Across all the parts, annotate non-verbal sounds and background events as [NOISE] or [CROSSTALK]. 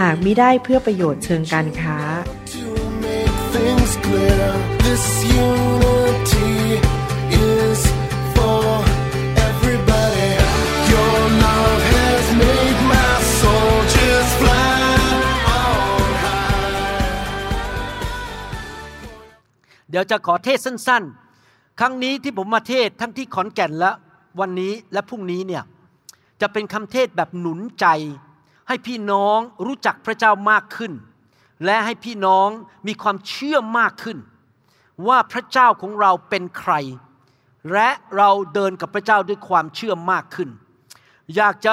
หากมิได้เพื่อประโยชน์เชิงการค้า เดี๋ยวจะขอเทศสั้น ๆ ครั้งนี้ที่ผมมาเทศทั้งที่ขอนแก่นและวันนี้และพรุ่งนี้เนี่ยจะเป็นคำเทศแบบหนุนใจ ให้พี่น้องรู้จักพระเจ้ามากขึ้น และให้พี่น้องมีความเชื่อมากขึ้น ว่าพระเจ้าของเราเป็นใคร และเราเดินกับพระเจ้าด้วยความเชื่อมากขึ้น อยากจะ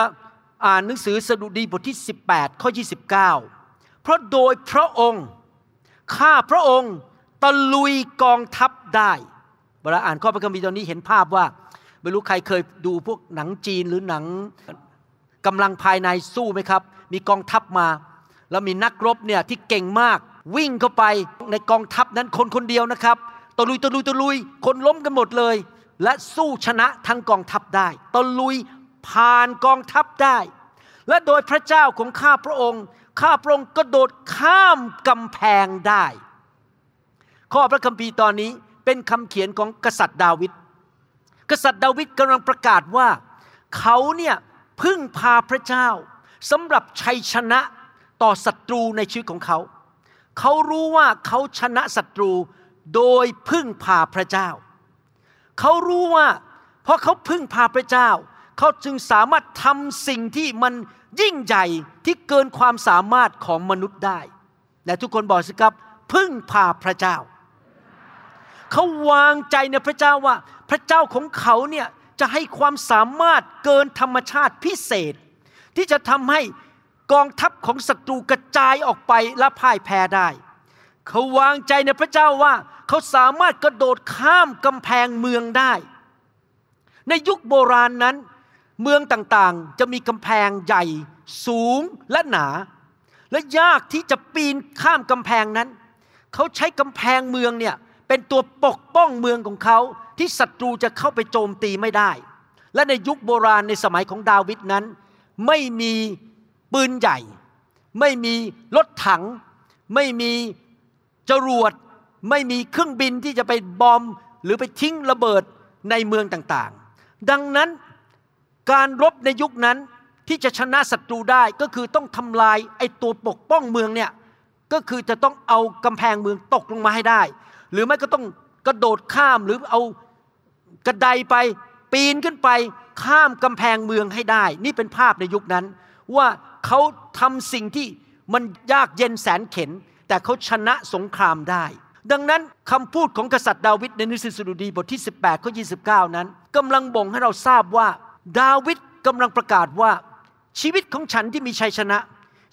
อ่านหนังสือสดุดีบทที่ 18 ข้อ 29 เพราะโดยพระองค์ข้าพระองค์ตะลุยกองทัพได้ เวลาอ่านข้อพระคัมภีร์ตอนนี้เห็นภาพว่า ไม่รู้ใครเคยดูพวกหนังจีนหรือหนัง กำลังภายในสู้ไหมครับ มีกองทัพมา แล้วมีนักรบเนี่ยที่เก่งมาก วิ่งเข้าไปในกองทัพนั้นคนคนเดียวนะครับตะลุยตะลุยตะลุย คนล้มกันหมดเลย และสู้ชนะทั้งกองทัพได้ตะลุยผ่านกองทัพได้ และโดยพระเจ้าของข้าพระองค์ข้าพระองค์กระโดดข้ามกำแพงได้ ข้อพระคัมภีร์ตอนนี้เป็นคำเขียนของกษัตริย์ดาวิดกษัตริย์ดาวิดกำลังประกาศว่า เขาเนี่ย พึ่งพาพระเจ้าสำหรับชัยชนะต่อศัตรูในชีวิตของเขา เขารู้ว่าเขาชนะศัตรูโดยพึ่งพาพระเจ้า เขารู้ว่าเพราะเขาพึ่งพาพระเจ้า เขาจึงสามารถทำสิ่งที่มันยิ่งใหญ่ที่เกินความสามารถของมนุษย์ได้ และทุกคนบอกสิครับ พึ่งพาพระเจ้า เขาวางใจในพระเจ้าว่า พระเจ้าของเขาเนี่ย จะให้ความสามารถเกินธรรมชาติพิเศษ ที่จะทำให้กองทัพของศัตรูกระจายออกไปและพ่ายแพ้ได้ เขาวางใจในพระเจ้าว่าเขาสามารถกระโดดข้ามกำแพงเมืองได้ ในยุคโบราณนั้น เมืองต่างๆ จะมีกำแพงใหญ่ สูงและหนา และยากที่จะปีนข้ามกำแพงนั้น เขาใช้กำแพงเมืองเนี่ย เป็นตัวปกป้องเมืองของเขาที่ศัตรูจะเข้าไปโจมตีไม่ได้ และในยุคโบราณในสมัยของดาวิดนั้น ไม่มีปืนใหญ่ ไม่มีรถถัง ไม่มีจรวด ไม่มีเครื่องบินที่จะไปบอมหรือไปทิ้งระเบิดในเมืองต่างๆ ดังนั้นการรบในยุคนั้นที่จะชนะศัตรูได้ก็คือต้องทำลายไอ้ตัวปกป้องเมืองเนี่ยก็คือจะต้องเอากำแพงเมืองตกลงมาให้ได้ หรือไม่ก็ต้องกระโดดข้ามหรือเอากระไดไป ปีนขึ้นไปข้ามกำแพงเมืองให้ได้ นี่เป็นภาพในยุคนั้น ว่าเขาทำสิ่งที่มันยากเย็นแสนเข็น แต่เขาชนะสงครามได้ ดังนั้นคำพูดของกษัตริย์ดาวิดในหนังสือสดุดีบทที่ 18ข้อ29 นั้นกำลังบ่งให้เราทราบว่า ดาวิดกำลังประกาศว่าชีวิตของฉันที่มีชัยชนะ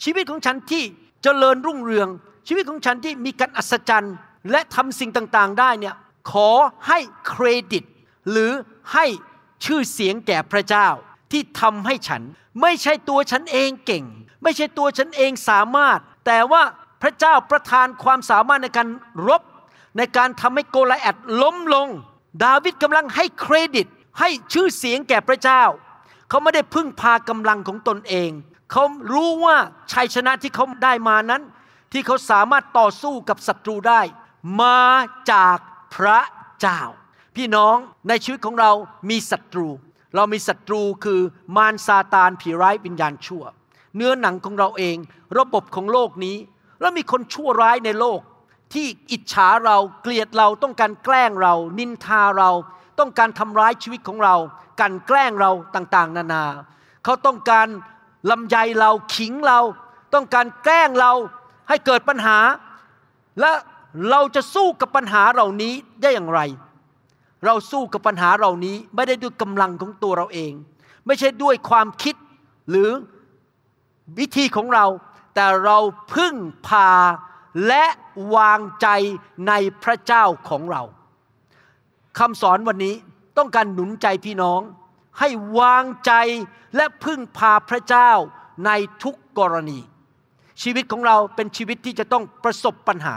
ชีวิตของฉันที่เจริญรุ่งเรือง ชีวิตของฉันที่มีการอัศจรรย์ และทำสิ่งต่างๆได้เนี่ยขอให้เครดิต หรือให้ชื่อเสียงแก่พระเจ้าที่ทำให้ฉัน ไม่ใช่ตัวฉันเองเก่ง ไม่ใช่ตัวฉันเองสามารถ แต่ว่าพระเจ้าประทานความสามารถในการรบ ในการทำให้โกลาแอดล้มลง ดาวิดกำลังให้เครดิต ให้ชื่อเสียงแก่พระเจ้า เขาไม่ได้พึ่งพากำลังของตนเอง เขารู้ว่าชัยชนะที่เขาได้มานั้น ที่เขาสามารถต่อสู้กับศัตรูได้ มาจากพระเจ้า พี่น้องในชีวิตของเรามีศัตรู เรามีศัตรูคือมารซาตานผีร้ายวิญญาณชั่ว เนื้อหนังของเราเอง ระบบของโลกนี้ แล้วมีคนชั่วร้ายในโลก ที่อิจฉาเราเกลียดเราต้องการแกล้งเรา นินทาเรา ต้องการทำร้ายชีวิตของเรา กันแกล้งเราต่างๆ นานา เขาต้องการลำยเราขิงเรา ต้องการแกล้งเราให้เกิดปัญหาและ เราจะสู้กับปัญหาเหล่านี้ได้อย่างไร เราสู้กับปัญหาเหล่านี้ไม่ได้ด้วยกำลังของตัวเราเอง ไม่ใช่ด้วยความคิดหรือวิธีของเรา แต่เราพึ่งพาและวางใจในพระเจ้าของเราคำสอนวันนี้ต้องการหนุนใจพี่น้อง ให้วางใจและพึ่งพาพระเจ้าในทุกกรณี ชีวิตของเราเป็นชีวิตที่จะต้องประสบปัญหา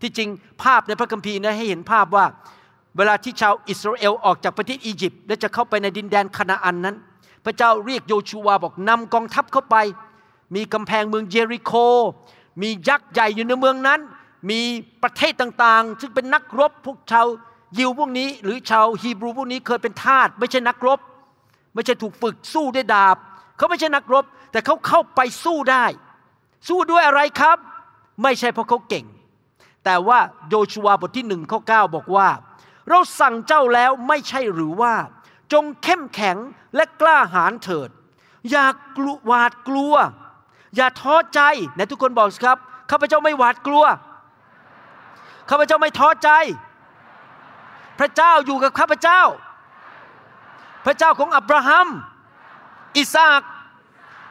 ที่จริงภาพในพระคัมภีร์นะให้เห็นภาพว่า เวลาที่ชาวอิสราเอลออกจากประเทศอียิปต์และจะเข้าไปในดินแดนคานาอันนั้น พระเจ้าเรียกโยชูวาบอกนำกองทัพเข้าไป มีกำแพงเมืองเยริโค มียักษ์ใหญ่อยู่ในเมืองนั้น มีประเทศต่างๆ ซึ่งเป็นนักรบพวกชาวยิวพวกนี้หรือชาวฮีบรูพวกนี้เคยเป็นทาสไม่ใช่นักรบ ไม่ใช่ถูกฝึกสู้ด้วยดาบ เขาไม่ใช่นักรบ แต่เขาเข้าไปสู้ได้ สู้ด้วยอะไรครับ ไม่ใช่เพราะเขาเก่ง แต่ว่าโยชูวาบทที่หนึ่งข้อเก้าบอกว่า เราสั่งเจ้าแล้วไม่ใช่หรือว่า จงเข้มแข็งและกล้าหาญเถิด อย่ากลัวหวาดกลัว อย่าท้อใจไหนทุกคนบอกสิครับข้าพเจ้าไม่หวาดกลัวข้าพเจ้าไม่ท้อใจ พระเจ้าอยู่กับข้าพเจ้า พระเจ้าของอับราฮัม อิสาก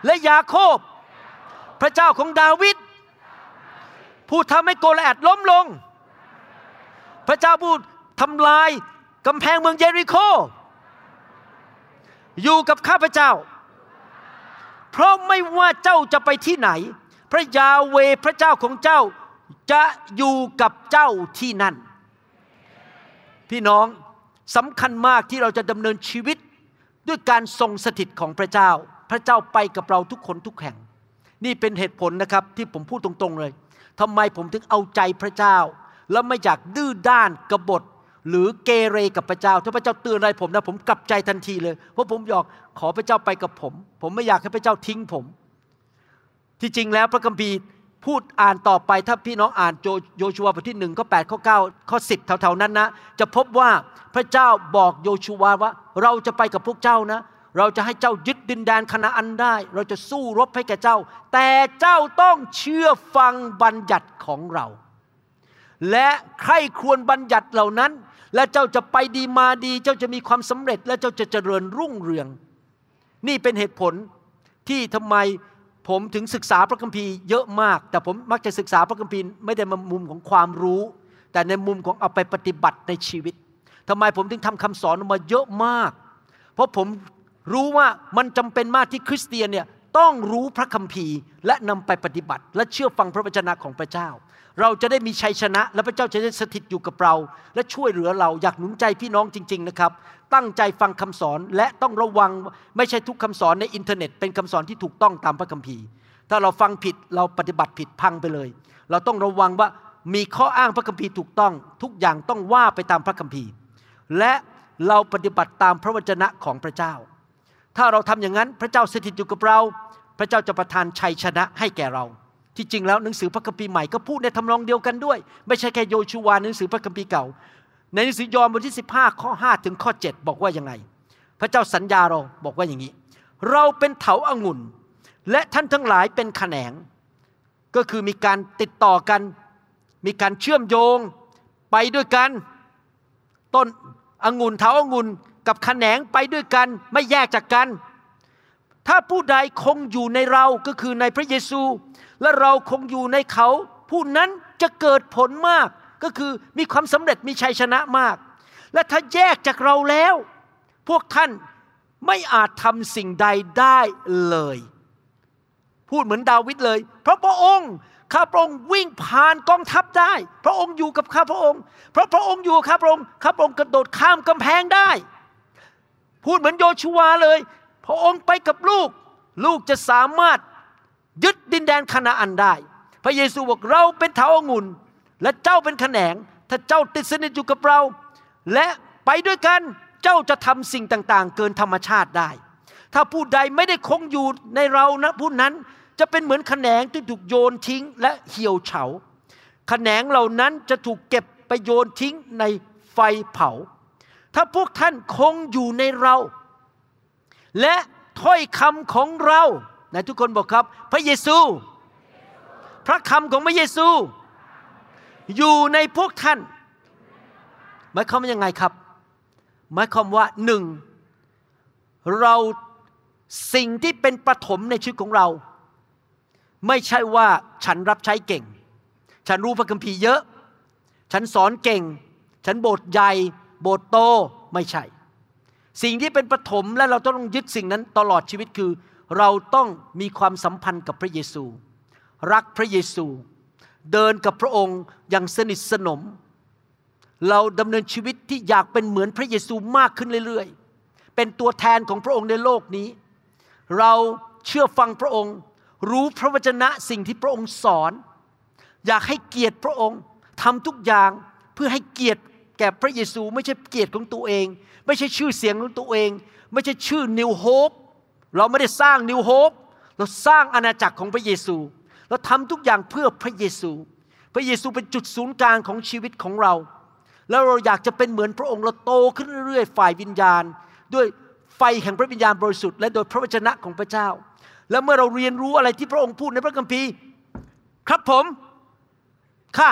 และยาโคบ พระเจ้าของดาวิด ผู้ทำให้โกลแอดล้มลง พระเจ้าผู้ทำลายกำแพงเมืองเยริโค อยู่กับข้าพเจ้า เพราะไม่ว่าเจ้าจะไปที่ไหน พระยาเวพระเจ้าของเจ้าจะอยู่กับเจ้าที่นั่น พี่น้องสำคัญมากที่เราจะดำเนินชีวิตด้วยการทรงสถิตของพระเจ้า พระเจ้าไปกับเราทุกคนทุกแห่ง นี่เป็นเหตุผลนะครับที่ผมพูดตรงๆเลย ทำไมผมถึงเอาใจพระเจ้า แล้วไม่อยากดื้อด้านกบฏหรือเกเรกับพระเจ้า ถ้าพระเจ้าเตือนอะไรผมนะผมกลับใจทันทีเลย เพราะผมอยากขอพระเจ้าไปกับผม ผมไม่อยากให้พระเจ้าทิ้งผม ที่จริงแล้วพระคัมภีร์พูดอ่านต่อไปถ้าพี่น้องอ่านโยชูวาบทที่หนึ่งข้อแปดข้อเก้าข้อสิบแถวๆนั้นนะ จะพบว่าพระเจ้าบอกโยชูวาว่า เราจะไปกับพวกเจ้านะ เราจะให้เจ้ายึดดินแดนคณาอันได้ เราจะสู้รบให้แก่เจ้า แต่เจ้าต้องเชื่อฟังบัญญัติของเรา และใครควรบัญญัติเหล่านั้น และเจ้าจะไปดีมาดี เจ้าจะมีความสำเร็จ และเจ้าจะเจริญรุ่งเรือง นี่เป็นเหตุผลที่ทำไมผมถึงศึกษาพระคัมภีร์เยอะมาก แต่ผมมักจะศึกษาพระคัมภีร์ไม่ได้มามุมของความรู้ แต่ในมุมของเอาไปปฏิบัติในชีวิตทำไมผมถึงทำคำสอนออกมาเยอะมาก เพราะผม รู้ว่ามันจำเป็นมากที่คริสเตียนเนี่ยต้องรู้พระคัมภีร์ และนำไปปฏิบัติ และเชื่อฟังพระวจนะของพระเจ้า เราจะได้มีชัยชนะ และพระเจ้าจะได้สถิตอยู่กับเรา และช่วยเหลือเราอยากหนุนใจพี่น้องจริง ๆนะครับ ตั้งใจฟังคำสอนและต้องระวังไม่ใช่ทุกคำสอนในอินเทอร์เน็ต เป็นคำสอนที่ถูกต้องตามพระคัมภีร์ ถ้าเราฟังผิดเราปฏิบัติผิดพังไปเลย เราต้องระวังว่ามีข้ออ้างพระคัมภีร์ถูกต้อง ทุกอย่างต้องว่าไปตามพระคัมภีร์ และเราปฏิบัติตามพระวจนะของพระเจ้า ถ้าเราทำอย่างนั้นพระเจ้าสถิตอยู่กับเรา พระเจ้าจะประทานชัยชนะให้แก่เรา ที่จริงแล้วหนังสือพระคัมภีร์ใหม่ก็พูดในทำนองเดียวกันด้วย ไม่ใช่แค่โยชูวาหนังสือพระคัมภีร์เก่า ในหนังสือยอห์นบทที่ 15 ข้อ 5 ถึงข้อ 7 บอกว่ายังไง พระเจ้าสัญญาเราบอกว่าอย่างนี้ เราเป็นเถาอางุ่น และท่านทั้งหลายเป็นแขนง ก็คือมีการติดต่อกัน มีการเชื่อมโยงไปด้วยกัน ต้นองุ่นเถาองุ่น กับแขนงไปด้วยกันไม่แยกจากกัน ถ้าผู้ใดคงอยู่ในเราก็คือในพระเยซู และเราคงอยู่ในเขา ผู้นั้นจะเกิดผลมากก็คือมีความสำเร็จมีชัยชนะมาก และถ้าแยกจากเราแล้ว พวกท่านไม่อาจทำสิ่งใดได้เลย พูดเหมือนดาวิดเลย เพราะพระองค์ข้าพระองค์วิ่งผ่านกองทัพได้ พระองค์อยู่กับข้าพระองค์ เพราะพระองค์อยู่ข้าพระองค์ข้าพระองค์กระโดดข้ามกำแพงได้ พูดเหมือนโยชูวาเลย พระองค์ไปกับลูก ลูกจะสามารถยึดดินแดนคานาอันได้ พระเยซูบอกเราเป็นเถาองุ่นและเจ้าเป็นแขนง ถ้าเจ้าติดสนิทอยู่กับเรา และไปด้วยกันเจ้าจะทำสิ่งต่างๆ เกินธรรมชาติได้ ถ้าผู้ใดไม่ได้คงอยู่ในเรานะผู้นั้นจะเป็นเหมือนแขนงที่ถูกโยนทิ้งและเหี่ยวเฉาแขนงเหล่านั้นจะถูกเก็บไปโยนทิ้งในไฟเผา ถ้าพวกท่านคงอยู่ในเรา และถ้อยคำของเราไหนทุกคนบอกครับ พระเยซู พระคำของพระเยซู อยู่ในพวกท่านหมายความว่ายังไงครับ หมายความว่าหนึ่งเราสิ่งที่เป็นปฐมในชีวิตของเรา ไม่ใช่ว่าฉันรับใช้เก่ง ฉันรู้พระคัมภีร์เยอะ ฉันสอนเก่ง ฉันโบสถ์ใหญ่ โบสถ์โตไม่ใช่ สิ่งที่เป็นปฐมและเราต้องยึดสิ่งนั้นตลอดชีวิตคือ เราต้องมีความสัมพันธ์กับพระเยซู รักพระเยซู เดินกับพระองค์อย่างสนิทสนม เราดำเนินชีวิตที่อยากเป็นเหมือนพระเยซูมากขึ้นเรื่อยๆ เป็นตัวแทนของพระองค์ในโลกนี้ เราเชื่อฟังพระองค์ รู้พระวจนะสิ่งที่พระองค์สอน อยากให้เกียรติพระองค์ทำทุกอย่างเพื่อให้เกียรติ แก่พระเยซูไม่ใช่เกียรติของตัวเอง ไม่ใช่ชื่อเสียงของตัวเอง ไม่ใช่ชื่อนิวโฮปเราไม่ได้สร้างนิวโฮปเราสร้างอาณาจักรของพระเยซู เราทำทุกอย่างเพื่อพระเยซู พระเยซูเป็นจุดศูนย์กลางของชีวิตของเรา แล้วเราอยากจะเป็นเหมือนพระองค์เราโตขึ้นเรื่อยๆฝ่ายวิญญาณ ด้วยไฟแห่งพระวิญญาณบริสุทธิ์และโดยพระวจนะของพระเจ้า แล้วเมื่อเราเรียนรู้อะไรที่พระองค์พูดในพระคัมภีร์ ครับผมค่ะ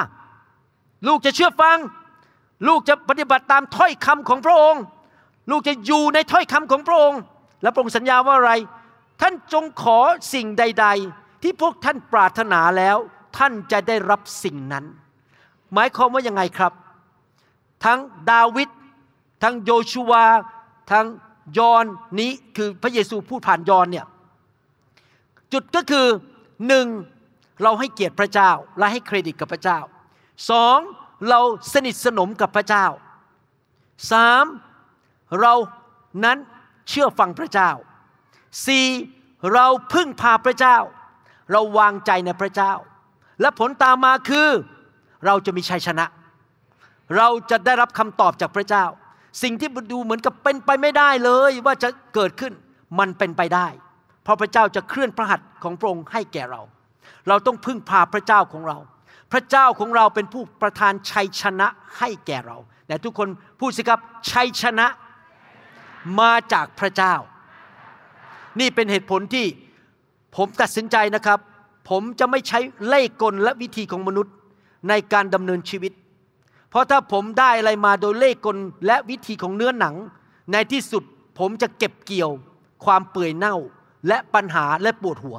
ลูกจะเชื่อฟัง ลูกจะปฏิบัติตามถ้อยคำของพระองค์ ลูกจะอยู่ในถ้อยคำของพระองค์ และพระองค์สัญญาว่าอะไร ท่านจงขอสิ่งใด ๆ ที่พวกท่านปรารถนาแล้ว ท่านจะได้รับสิ่งนั้น หมายความว่ายังไงครับ ทั้งดาวิดทั้งโยชูวา ทั้งยอนนี้คือพระเยซูพูดผ่านยอนเนี่ยจุดก็คือหนึ่งเราให้เกียรติพระเจ้าและให้เครดิตกับพระเจ้าสอง เราสนิทสนมกับพระเจ้าสามเรานั้นเชื่อฟังพระเจ้าสี่เราพึ่งพาพระเจ้า เราวางใจในพระเจ้า และผลตามมาคือเราจะมีชัยชนะ เราจะได้รับคำตอบจากพระเจ้า สิ่งที่ดูเหมือนกับเป็นไปไม่ได้เลยว่าจะเกิดขึ้นมันเป็นไปได้ เพราะพระเจ้าจะเคลื่อนพระหัตถ์ของพระองค์ให้แก่เรา เราต้องพึ่งพาพระเจ้าของเรา พระเจ้าของเราเป็นผู้ประทานชัยชนะให้แก่เราแต่ทุกคนพูดสิครับชัยชนะมาจากพระเจ้า นี่เป็นเหตุผลที่ผมตัดสินใจนะครับ ผมจะไม่ใช้เล่กลและวิธีของมนุษย์ในการดำเนินชีวิต เพราะถ้าผมได้อะไรมาโดยเล่กลและวิธีของเนื้อหนัง ในที่สุดผมจะเก็บเกี่ยว ความเปื่อยเน่าและปัญหาและปวดหัว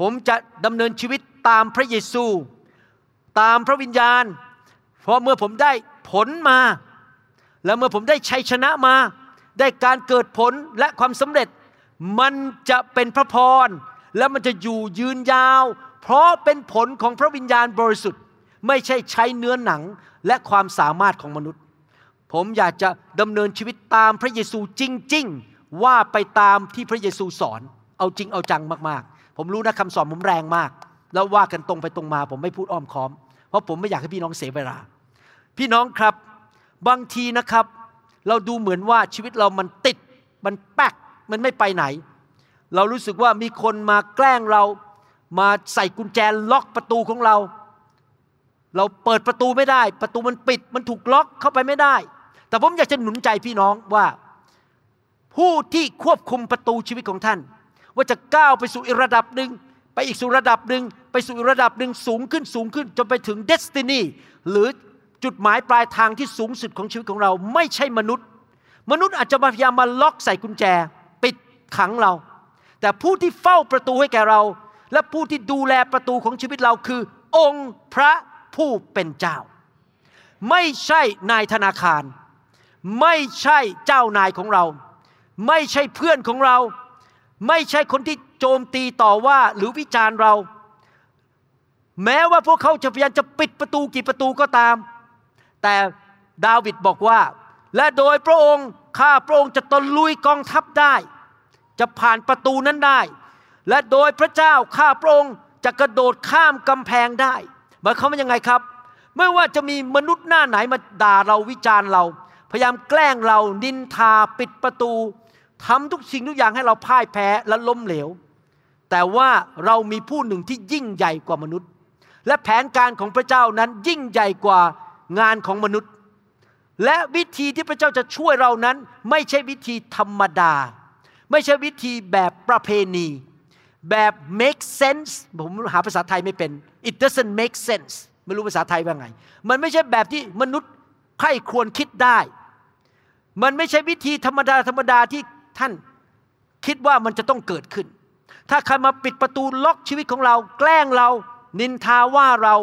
ผมจะดำเนินชีวิตตามพระเยซู ตามพระวิญญาณ เพราะเมื่อผมได้ผลมา แล้วเมื่อผมได้ชัยชนะมา ได้การเกิดผลและความสำเร็จ มันจะเป็นพระพร และมันจะอยู่ยืนยาว เพราะเป็นผลของพระวิญญาณบริสุทธิ์ ไม่ใช่ใช้เนื้อหนังและความสามารถของมนุษย์ ผมอยากจะดำเนินชีวิตตามพระเยซูจริง ๆ ว่าไปตามที่พระเยซูสอน เอาจริงเอาจังมากๆ ผมรู้นะคำสอนผมแรงมาก แล้วว่ากันตรงไปตรงมา ผมไม่พูดอ้อมค้อม เพราะผมไม่อยากให้พี่น้องเสียเวลา พี่น้องครับบางทีนะครับ เราดูเหมือนว่าชีวิตเรามันติดมันแป๊กมันไม่ไปไหน เรารู้สึกว่ามีคนมาแกล้งเรา มาใส่กุญแจล็อกประตูของเรา เราเปิดประตูไม่ได้ ประตูมันปิด มันถูกล็อกเข้าไปไม่ได้ แต่ผมอยากจะหนุนใจพี่น้องว่าผู้ที่ควบคุมประตูชีวิตของท่าน ว่าจะก้าวไปสู่อีกระดับหนึ่งไปอีกสู่ระดับหนึ่ง ไปสู่ระดับหนึ่งสูงขึ้นสูงขึ้นจนไปถึงเดสตินีหรือจุดหมายปลายทางที่สูงสุดของชีวิตของเราไม่ใช่มนุษย์ มนุษย์อาจจะพยายามมาล็อกใส่กุญแจ ปิดขังเรา แต่ผู้ที่เฝ้าประตูให้แก่เรา และผู้ที่ดูแลประตูของชีวิตเราคือ องค์พระผู้เป็นเจ้า ไม่ใช่นายธนาคาร ไม่ใช่เจ้านายของเรา ไม่ใช่เพื่อนของเรา ไม่ใช่คนที่โจมตีต่อว่าหรือวิจารณ์เรา แม้ว่าพวกเขาจะพยายามจะปิดประตูกี่ประตูก็ตาม แต่ดาวิดบอกว่า และโดยพระองค์ข้าพระองค์จะตะลุยกองทัพได้ จะผ่านประตูนั้นได้ และโดยพระเจ้าข้าพระองค์จะกระโดดข้ามกำแพงได้หมายความว่ายังไงครับ ไม่ว่าจะมีมนุษย์หน้าไหนมาด่าเราวิจารณ์เรา พยายามแกล้งเรานินทาปิดประตูทำทุกสิ่งทุกอย่างให้เราพ่ายแพ้และล้มเหลว แต่ว่าเรามีผู้หนึ่งที่ยิ่งใหญ่กว่ามนุษย์ และแผนการของพระเจ้านั้นยิ่งใหญ่กว่างานของมนุษย์ และวิธีที่พระเจ้าจะช่วยเรานั้น ไม่ใช่วิธีธรรมดา ไม่ใช่วิธีแบบประเพณี แบบ make sense ผมหาภาษาไทยไม่เป็น it doesn't make sense ไม่รู้ภาษาไทยว่าไง มันไม่ใช่แบบที่มนุษย์ใครควรคิดได้ มันไม่ใช่วิธีธรรมดาธรรมดาที่ท่านคิดว่ามันจะต้องเกิดขึ้น ถ้าใครมาปิดประตูล็อกชีวิตของเรา แกล้งเรา นินทาว่าเรา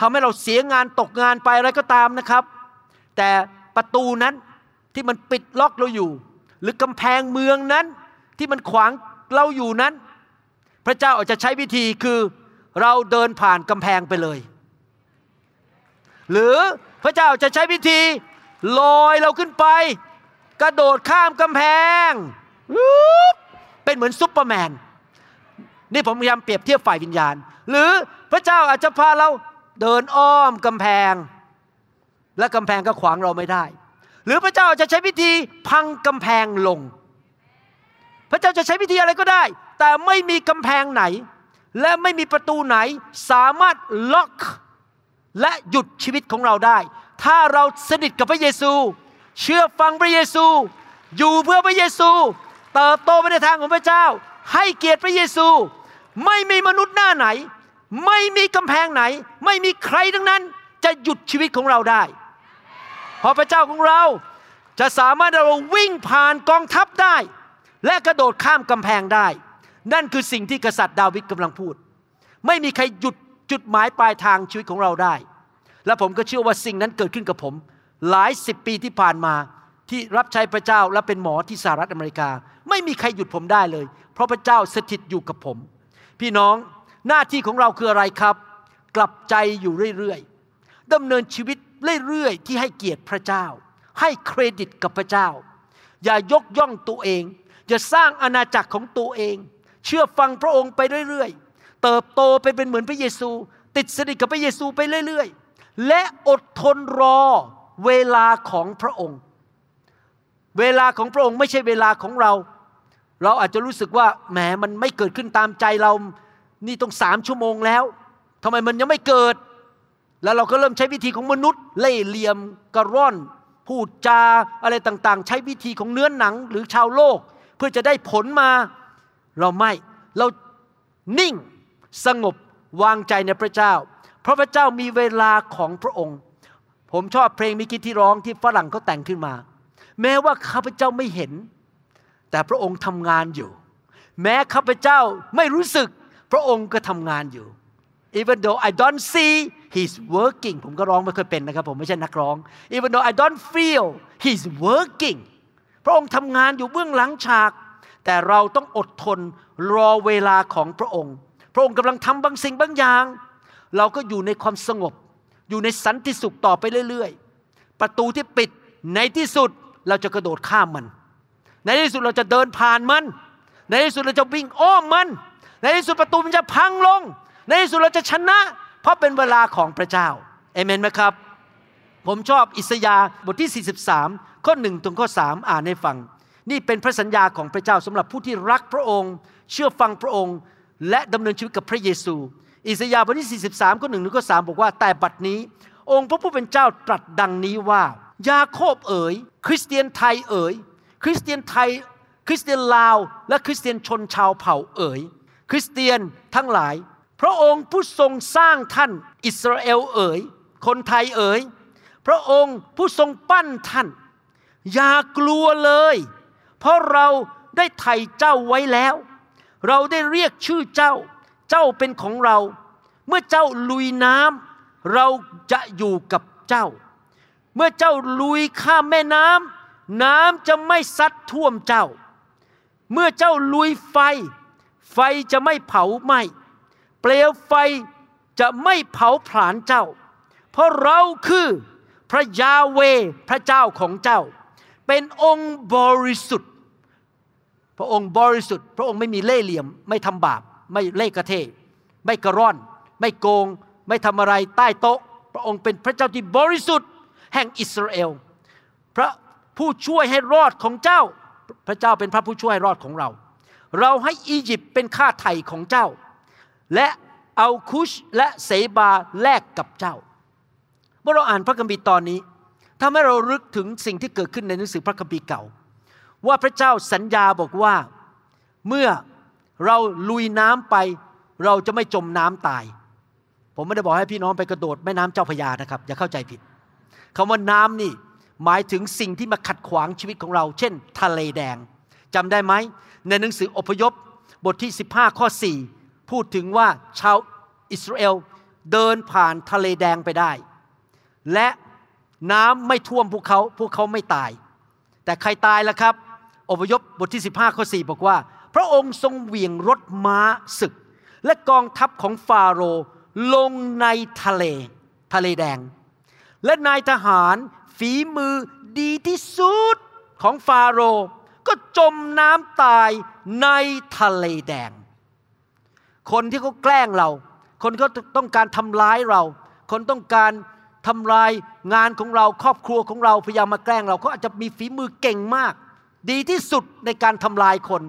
ทำให้เราเสียงานตกงานไปอะไรก็ตามนะครับ แต่ประตูนั้นที่มันปิดล็อกเราอยู่ หรือกำแพงเมืองนั้นที่มันขวางเราอยู่นั้น พระเจ้าอาจจะใช้วิธีคือเราเดินผ่านกำแพงไปเลย หรือพระเจ้าจะใช้วิธีลอยเราขึ้นไป กระโดดข้ามกำแพงเป็นเหมือนซุปเปอร์แมน นี่ผมพยายามเปรียบเทียบฝ่ายวิญญาณ หรือพระเจ้าอาจจะพาเราเดินอ้อมกำแพง และกำแพงก็ขวางเราไม่ได้ หรือพระเจ้าอาจจะใช้วิธีพังกำแพงลง พระเจ้าจะใช้วิธีอะไรก็ได้ แต่ไม่มีกำแพงไหน และไม่มีประตูไหนสามารถล็อกและหยุดชีวิตของเราได้ ถ้าเราสนิทกับพระเยซู เชื่อฟังพระเยซู อยู่เพื่อพระเยซู เติบโตไปในทางของพระเจ้า ให้เกียรติพระเยซู ไม่มีมนุษย์หน้าไหน ไม่มีกำแพงไหน ไม่มีใครทั้งนั้น จะหยุดชีวิตของเราได้ เพราะพระเจ้าของเราจะสามารถเราวิ่งผ่านกองทัพได้ และกระโดดข้ามกำแพงได้ นั่นคือสิ่งที่กษัตริย์ดาวิดกำลังพูด ไม่มีใครหยุดจุดหมายปลายทางชีวิตของเราได้ และผมก็เชื่อว่าสิ่งนั้นเกิดขึ้นกับผม หลายสิบปีที่ผ่านมาที่รับใช้พระเจ้าและเป็นหมอที่สหรัฐอเมริกา ไม่มีใครหยุดผมได้เลย เพราะพระเจ้าสถิตอยู่กับผม พี่น้องหน้าที่ของเราคืออะไรครับ กลับใจอยู่เรื่อยๆดำเนินชีวิตเรื่อยๆที่ให้เกียรติพระเจ้า ให้เครดิตกับพระเจ้า อย่ายกย่องตัวเอง อย่าสร้างอาณาจักรของตัวเอง เชื่อฟังพระองค์ไปเรื่อยๆ เติบโตไปเป็นเหมือนพระเยซู ติดสนิทกับพระเยซูไปเรื่อยๆ และอดทนรอเวลาของพระองค์ เวลาของพระองค์ไม่ใช่เวลาของเรา เราอาจจะรู้สึกว่าแหมมันไม่เกิดขึ้นตามใจเรา นี่ต้องสามชั่วโมงแล้วทำไมมันยังไม่เกิด แล้วเราก็เริ่มใช้วิธีของมนุษย์ เล่เหลี่ยมกระร่อน พูดจาอะไรต่างๆ ใช้วิธีของเนื้อนหนังหรือชาวโลก เพื่อจะได้ผลมา เราไม่ เรานิ่งสงบวางใจในพระเจ้า เพราะพระเจ้ามีเวลาของพระองค์ ผมชอบเพลงมิกิที่ร้องที่ฝรั่งเขาแต่งขึ้นมา แม้ว่าข้าพเจ้าไม่เห็น แต่พระองค์ทำงานอยู่ แม้ข้าพเจ้าไม่รู้สึกพระองค์ก็ทำงานอยู่ even though I don't see he's working ผมก็ร้องไม่เคยเป็นนะครับ ผมไม่ใช่นักร้อง even though I don't feel he's working พระองค์ทำงานอยู่เบื้องหลังฉาก แต่เราต้องอดทนรอเวลาของพระองค์ พระองค์กำลังทำบางสิ่งบางอย่าง เราก็อยู่ในความสงบ อยู่ในสันติสุขต่อไปเรื่อย ๆ ประตูที่ปิดในที่สุดเราจะกระโดดข้ามมัน ในที่สุดเราจะเดินผ่านมัน ในที่สุดเราจะวิ่งอ้อมมัน ในที่สุดประตูมันจะพังลง ในที่สุดเราจะชนะ เพราะเป็นเวลาของพระเจ้าเอเมนไหมครับ ผมชอบอิสยาห์บทที่ 43 ข้อ1ถึงข้อ 3 อ่านให้ฟัง นี่เป็นพระสัญญาของพระเจ้าสำหรับผู้ที่รักพระองค์ เชื่อฟังพระองค์ และดำเนินชีวิตกับพระเยซู อิสยาห์บทที่ 43 ข้อ1ถึงข้อ 3 บอกว่า แต่บัดนี้ องค์พระผู้เป็นเจ้าตรัสดังนี้ว่า ยาโคบเอ๋ย คริสเตียนไทยเอ๋ย คริสเตียนไทย คริสเตียนลาว และคริสเตียนชนชาวเผ่าเอ๋ย คริสเตียนทั้งหลาย พระองค์ผู้ทรงสร้างท่านอิสราเอลเอ๋ย คนไทยเอ๋ย พระองค์ผู้ทรงปั้นท่าน อย่ากลัวเลย เพราะเราได้ไถ่เจ้าไว้แล้ว เราได้เรียกชื่อเจ้า เจ้าเป็นของเรา เมื่อเจ้าลุยน้ำเราจะอยู่กับเจ้า เมื่อเจ้าลุยข้ามแม่น้ำ น้ำจะไม่ซัดท่วมเจ้า เมื่อเจ้าลุยไฟ ไฟจะไม่เผาไหม้เปลวไฟจะไม่เผาผลาญเจ้า เพราะเราคือพระยาเวพระเจ้าของเจ้า เป็นองค์บริสุทธิ์ พระองค์บริสุทธิ์ พระองค์ไม่มีเล่ห์เหลี่ยม ไม่ทำบาป ไม่เล่กระเทไม่กระร่อน ไม่โกง ไม่ทำอะไรใต้โต๊ะ พระองค์เป็นพระเจ้าที่บริสุทธิ์ แห่งอิสราเอล พระ ผู้ช่วยให้รอดของเจ้า พระเจ้าเป็นพระผู้ช่วยให้รอดของเรา เราให้อียิปต์เป็นค่าไถ่ของเจ้า และเอาคุชและเสบาแลกกับเจ้า เมื่อเราอ่านพระคัมภีร์ตอนนี้ทำให้เรารึกถึงสิ่งที่เกิดขึ้นในหนังสือพระคัมภีร์เก่า ว่าพระเจ้าสัญญาบอกว่าเมื่อเราลุยน้ำไปเราจะไม่จมน้ำตาย ผมไม่ได้บอกให้พี่น้องไปกระโดดแม่น้ำเจ้าพยานะครับ อย่าเข้าใจผิดคำว่าน้ำนี่ หมายถึงสิ่งที่มาขัดขวางชีวิตของเรา เช่น ทะเลแดงจำได้ไหม ในหนังสืออพยพบทที่ 15 ข้อ 4 พูดถึงว่าชาวอิสราเอลเดินผ่านทะเลแดงไปได้ และน้ำไม่ท่วมพวกเขาพวกเขาไม่ตาย แต่ใครตายล่ะครับ อพยพบทที่ 15 ข้อ 4 บอกว่า พระองค์ทรงเหวี่ยงรถม้าศึก และกองทัพของฟาโรลงในทะเล ทะเลแดง และนายทหาร ฝีมือดีที่สุดของฟาโรห์ก็จมน้ำตายในทะเลแดง คนที่เขาแกล้งเรา คนก็ต้องการทำร้ายเรา คนต้องการทำลายงานของเราครอบครัวของเราพยายามมาแกล้งเราเขาอาจจะมีฝีมือเก่งมาก ดีที่สุดในการทำลายคน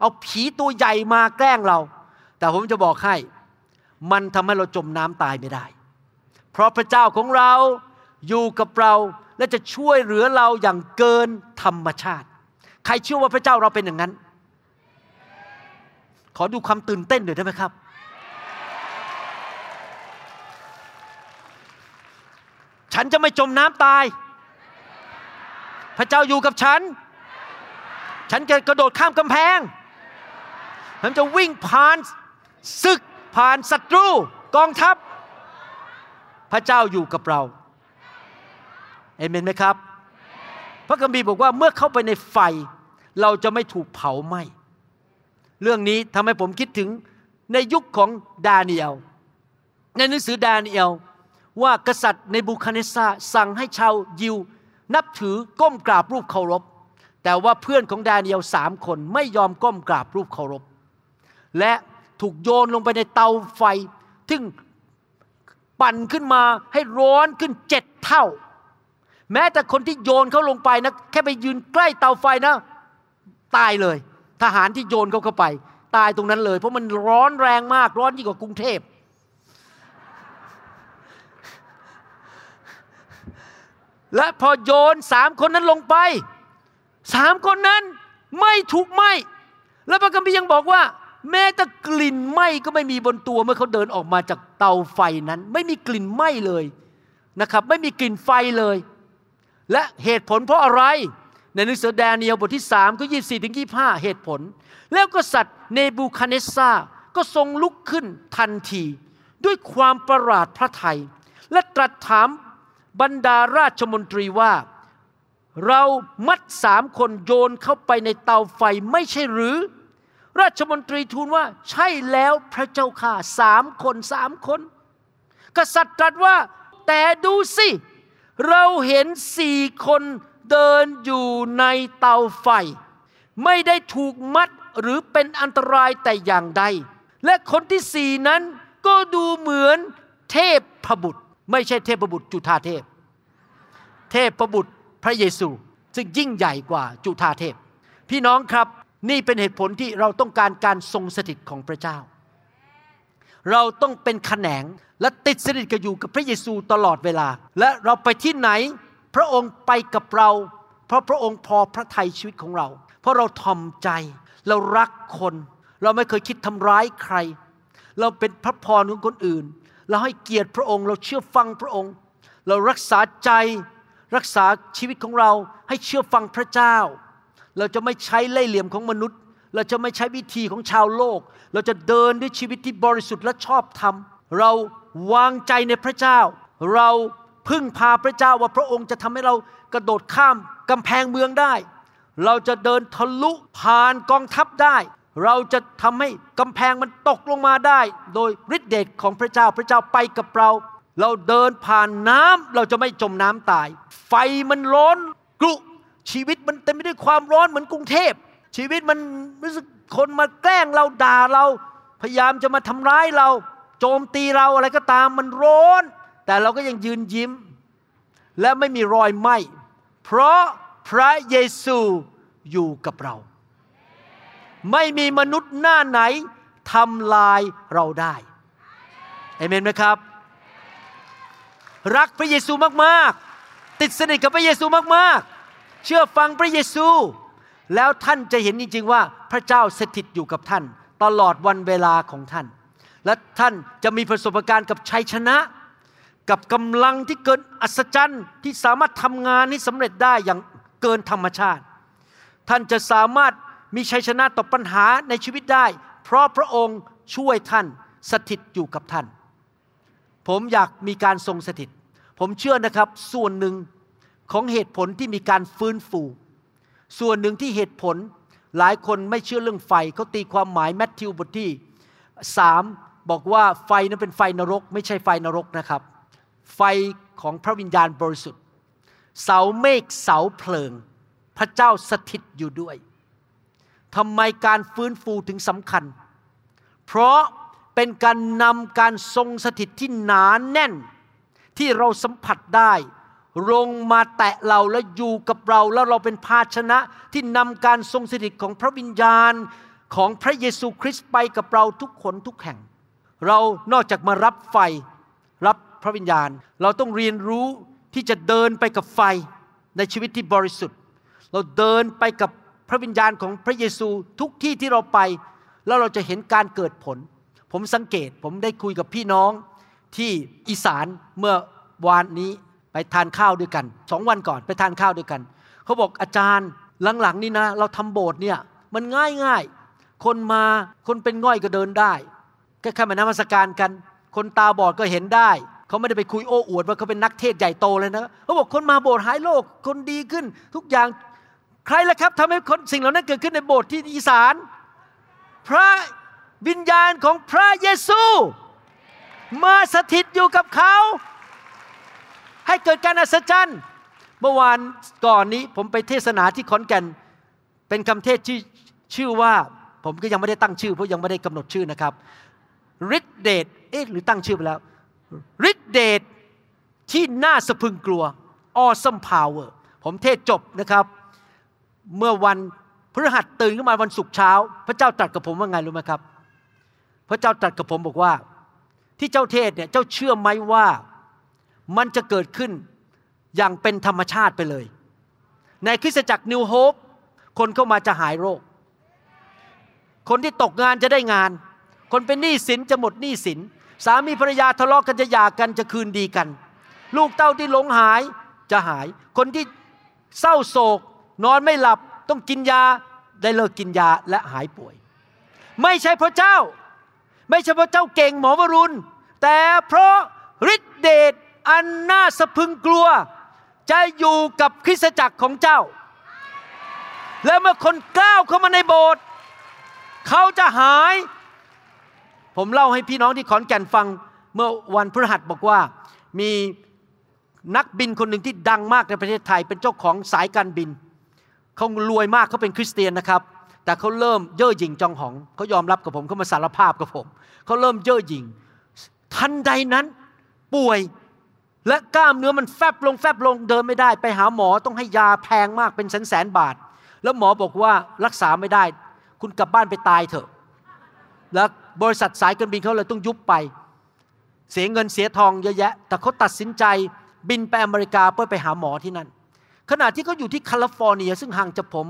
เอาผีตัวใหญ่มาแกล้งเรา แต่ผมจะบอกให้ มันทำให้เราจมน้ำตายไม่ได้ เพราะพระเจ้าของเราอยู่กับเรา และจะช่วยเหลือเราอย่างเกินธรรมชาติ ใครเชื่อว่าพระเจ้าเราเป็นอย่างนั้น ขอดูความตื่นเต้นหน่อยได้ไหมครับ ฉันจะไม่จมน้ำตาย พระเจ้าอยู่กับฉัน ฉันจะกระโดดข้ามกำแพงฉันจะวิ่งผ่านศึกผ่านศัตรูกองทัพ พระเจ้าอยู่กับเรา เอเมนไหมครับ พระคัมภีร์บอกว่าเมื่อเข้าไปในไฟ เราจะไม่ถูกเผาไหม้เรื่องนี้ทำให้ผมคิดถึงในยุคของดาเนียลในหนังสือดาเนียลว่ากษัตริย์ในบูคาเนซาสั่งให้ชาวยิว นับถือก้มกราบรูปเคารพ แต่ว่าเพื่อนของดาเนียลสามคนไม่ยอมก้มกราบรูปเคารพ และถูกโยนลงไปในเตาไฟซึ่งปั่นขึ้นมาให้ร้อนขึ้นเจ็ดเท่า แม้แต่คนที่โยนเขาลงไปนะแค่ไปยืนใกล้เตาไฟนะ ตายเลย ทหารที่โยนเขาเข้าไป ตายตรงนั้นเลย เพราะมันร้อนแรงมาก ร้อนยิ่งกว่ากรุงเทพและพอโยนสามคนนั้นลงไปสามคนนั้นไม่ถูกไหมแล้วพระคัมภีร์ยังบอกว่า แม้แต่กลิ่นไหมก็ไม่มีบนตัวเมื่อเขาเดินออกมาจากเตาไฟนั้น ไม่มีกลิ่นไหมเลยนะครับ ไม่มีกลิ่นไฟเลย และเหตุผลเพราะอะไร ในหนังสือแดเนียลบทที่ 3 ก็ 24 ถึง 25 เหตุผล แล้วกษัตริย์เนบูคาเนสซาก็ทรงลุกขึ้นทันที ด้วยความประหลาดพระทัยและตรัสถามบรรดาราชมนตรีว่า เรามัดสามคนโยนเข้าไปในเตาไฟไม่ใช่หรือ ราชมนตรีทูลว่าใช่แล้วพระเจ้าค่ะสามคนสามคน กษัตริย์ตรัสว่าแต่ดูสิเเราเห็นสี่คนเดินอยู่ในเตาไฟ ไม่ได้ถูกมัดหรือเป็นอันตรายแต่อย่างใด และคนที่สี่นั้นก็ดูเหมือนเทพพบุตร ไม่ใช่เทพบุตรจุธาเทพ เทพประบุตรพระเยซู ซึ่งยิ่งใหญ่กว่าจุธาเทพ พี่น้องครับนี่เป็นเหตุผลที่เราต้องการการทรงสถิตของพระเจ้า เราต้องเป็นขแขนงและติดสนิทกับอยู่กับพระเยซูตลอดเวลา และเราไปที่ไหน พระองค์ไปกับเรา เพราะพระองค์พอพระทัยชีวิตของเรา เพราะเราทอมใจ เรารักคน เราไม่เคยคิดทำร้ายใคร เราเป็นพระพรของคนอื่น เราให้เกียรติพระองค์เราเชื่อฟังพระองค์ เรารักษาใจรักษาชีวิตของเราให้เชื่อฟังพระเจ้า เราจะไม่ใช้เล่ห์เหลี่ยมของมนุษย์ เราจะไม่ใช้วิธีของชาวโลก เราจะเดินด้วยชีวิตที่บริสุทธิ์และชอบธรรม เราวางใจในพระเจ้า เราพึ่งพาพระเจ้าว่าพระองค์จะทำให้เรากระโดดข้ามกำแพงเมืองได้ เราจะเดินทะลุผ่านกองทัพได้ เราจะทำให้กำแพงมันตกลงมาได้ โดยฤทธิเดชของพระเจ้าพระเจ้าไปกับเรา เราเดินผ่านน้ำเราจะไม่จมน้ำตาย ไฟมันร้อนกรุชีวิตมันเต็มไปด้วยความร้อนเหมือนกรุงเทพ ชีวิตมันรู้สึกคนมาแกล้งเราด่าเรา พยายามจะมาทำร้ายเรา โจมตีเราอะไรก็ตามมันร้อน แต่เราก็ยังยืนยิ้ม และไม่มีรอยไหมเพราะพระเยซูอยู่กับเรา ไม่มีมนุษย์หน้าไหนทำลายเราได้เอเมนไหมครับ รักพระเยซูมากๆ ติดสนิทกับพระเยซูมากๆ เชื่อฟังพระเยซู แล้วท่านจะเห็นจริง ๆ ว่าพระเจ้าสถิตอยู่กับท่าน ตลอดวันเวลาของท่าน และท่านจะมีประสบการณ์กับชัยชนะ กับกำลังที่เกินอัศจรรย์ที่สามารถทำงานให้สำเร็จได้อย่างเกินธรรมชาติ ท่านจะสามารถมีชัยชนะต่อปัญหาในชีวิตได้ เพราะพระองค์ช่วยท่านสถิตอยู่กับท่าน ผมอยากมีการทรงสถิต ผมเชื่อนะครับส่วนหนึ่งของเหตุผลที่มีการฟื้นฟู ส่วนหนึ่งที่เหตุผลหลายคนไม่เชื่อเรื่องไฟเขาตีความหมายแมทธิวบทที่สามบอกว่าไฟนั้นเป็นไฟนรก ไม่ใช่ไฟนรกนะครับ ไฟของพระวิญญาณบริสุทธิ์ เสาเมฆเสาเพลิง พระเจ้าสถิตอยู่ด้วยทำไมการฟื้นฟูถึงสำคัญ เพราะเป็นการนำการทรงสถิตที่หนานแน่นที่เราสัมผัสได้ ลงมาแตะเราและอยู่กับเราแล้วเราเป็นภาชนะที่นำการทรงสถิตของพระวิญญาณของพระเยซูคริสต์ไปกับเราทุกคนทุกแห่ง เรานอกจากมารับไฟรับพระวิญญาณ เราต้องเรียนรู้ที่จะเดินไปกับไฟในชีวิตที่บริสุทธิ์ เราเดินไปกับพระวิญญาณของพระเยซูทุกที่ที่เราไป แล้วเราจะเห็นการเกิดผล ผมสังเกตผมได้คุยกับพี่น้องที่อีสานเมื่อวานนี้ ไปทานข้าวด้วยกันสองวันก่อนไปทานข้าวด้วยกันเขาบอกอาจารย์หลังๆนี่นะ เราทำโบสถ์เนี่ยมันง่ายง่ายๆคนมาคนเป็นง่อยก็เดินได้แค่แค่มานมัสการกัน คนตาบอดก็เห็นได้เขาไม่ได้ไปคุยโอ้อวดว่าเขาเป็นนักเทศใหญ่โตเลยนะเขาบอกคนมาโบสถ์หายโรคคนดีขึ้น ทุกอย่างใครล่ะครับทำให้คนสิ่งเหล่านั้นเกิดขึ้นในโบสถ์ที่อีสาน พระวิญญาณของพระเยซู มาสถิตอยู่กับเขา ให้เกิดการอัศจรรย์ เมื่อวานก่อนนี้ผมไปเทศนาที่ขอนแก่น เป็นคำเทศที่ชื่อว่าผมก็ยังไม่ได้ตั้งชื่อเพราะยังไม่ได้กำหนดชื่อนะครับฤทธิเดชเอ๊ะหรือตั้งชื่อไปแล้วฤทธิเดชที่น่าสะพึงกลัว awesome power ผมเทศจบนะครับ เมื่อวันพฤหัสตื่นขึ้นมาวันศุกร์เช้า พระเจ้าตรัสกับผมว่าไงรู้ไหมครับ พระเจ้าตรัสกับผมบอกว่า ที่เจ้าเทศเนี่ยเจ้าเชื่อไหมว่า มันจะเกิดขึ้นอย่างเป็นธรรมชาติไปเลย ในคริสตจักรนิวโฮปคนเข้ามาจะหายโรค คนที่ตกงานจะได้งาน คนเป็นหนี้สินจะหมดหนี้สิน สามีภรรยาทะเลาะกันจะหย่ากันจะคืนดีกัน ลูกเต้าที่หลงหายจะหาย คนที่เศร้าโศก นอนไม่หลับต้องกินยาได้เลิกกินยาและหายป่วย ไม่ใช่พระเจ้า ไม่ใช่พระเจ้าเก่งหมอวรุณ แต่เพราะฤทธิเดช อันน่าสะพึงกลัว จะอยู่กับคริสตจักรของเจ้า แล้วเมื่อคนก้าวเข้ามาในโบสถ์เขาจะหาย ผมเล่าให้พี่น้องที่ขอนแก่นฟังเมื่อวันพฤหัสบอกว่ามีนักบินคนหนึ่งที่ดังมากในประเทศไทย เป็นเจ้าของสายการบินเขารวยมากเขาเป็นคริสเตียนนะครับ แต่เขาเริ่มเย่อหยิ่งจองหองเขายอมรับกับผมเขามาสารภาพกับผมเขาเริ่มเย่อหยิ่งทันใดนั้นป่วย และกล้ามเนื้อมันแฟบลงแฟบลงเดินไม่ได้ ไปหาหมอต้องให้ยาแพงมากเป็นแสนแสนบาท แล้วหมอบอกว่ารักษาไม่ได้ คุณกลับบ้านไปตายเถอะ แล้วบริษัทสายการบินเขาเลยต้องยุบไป เสียเงินเสียทองเยอะแยะ แต่เขาตัดสินใจบินไปอเมริกาเพื่อไปหาหมอที่นั่น ขณะที่เขาอยู่ที่แคลิฟอร์เนีย ซึ่งห่างจากผม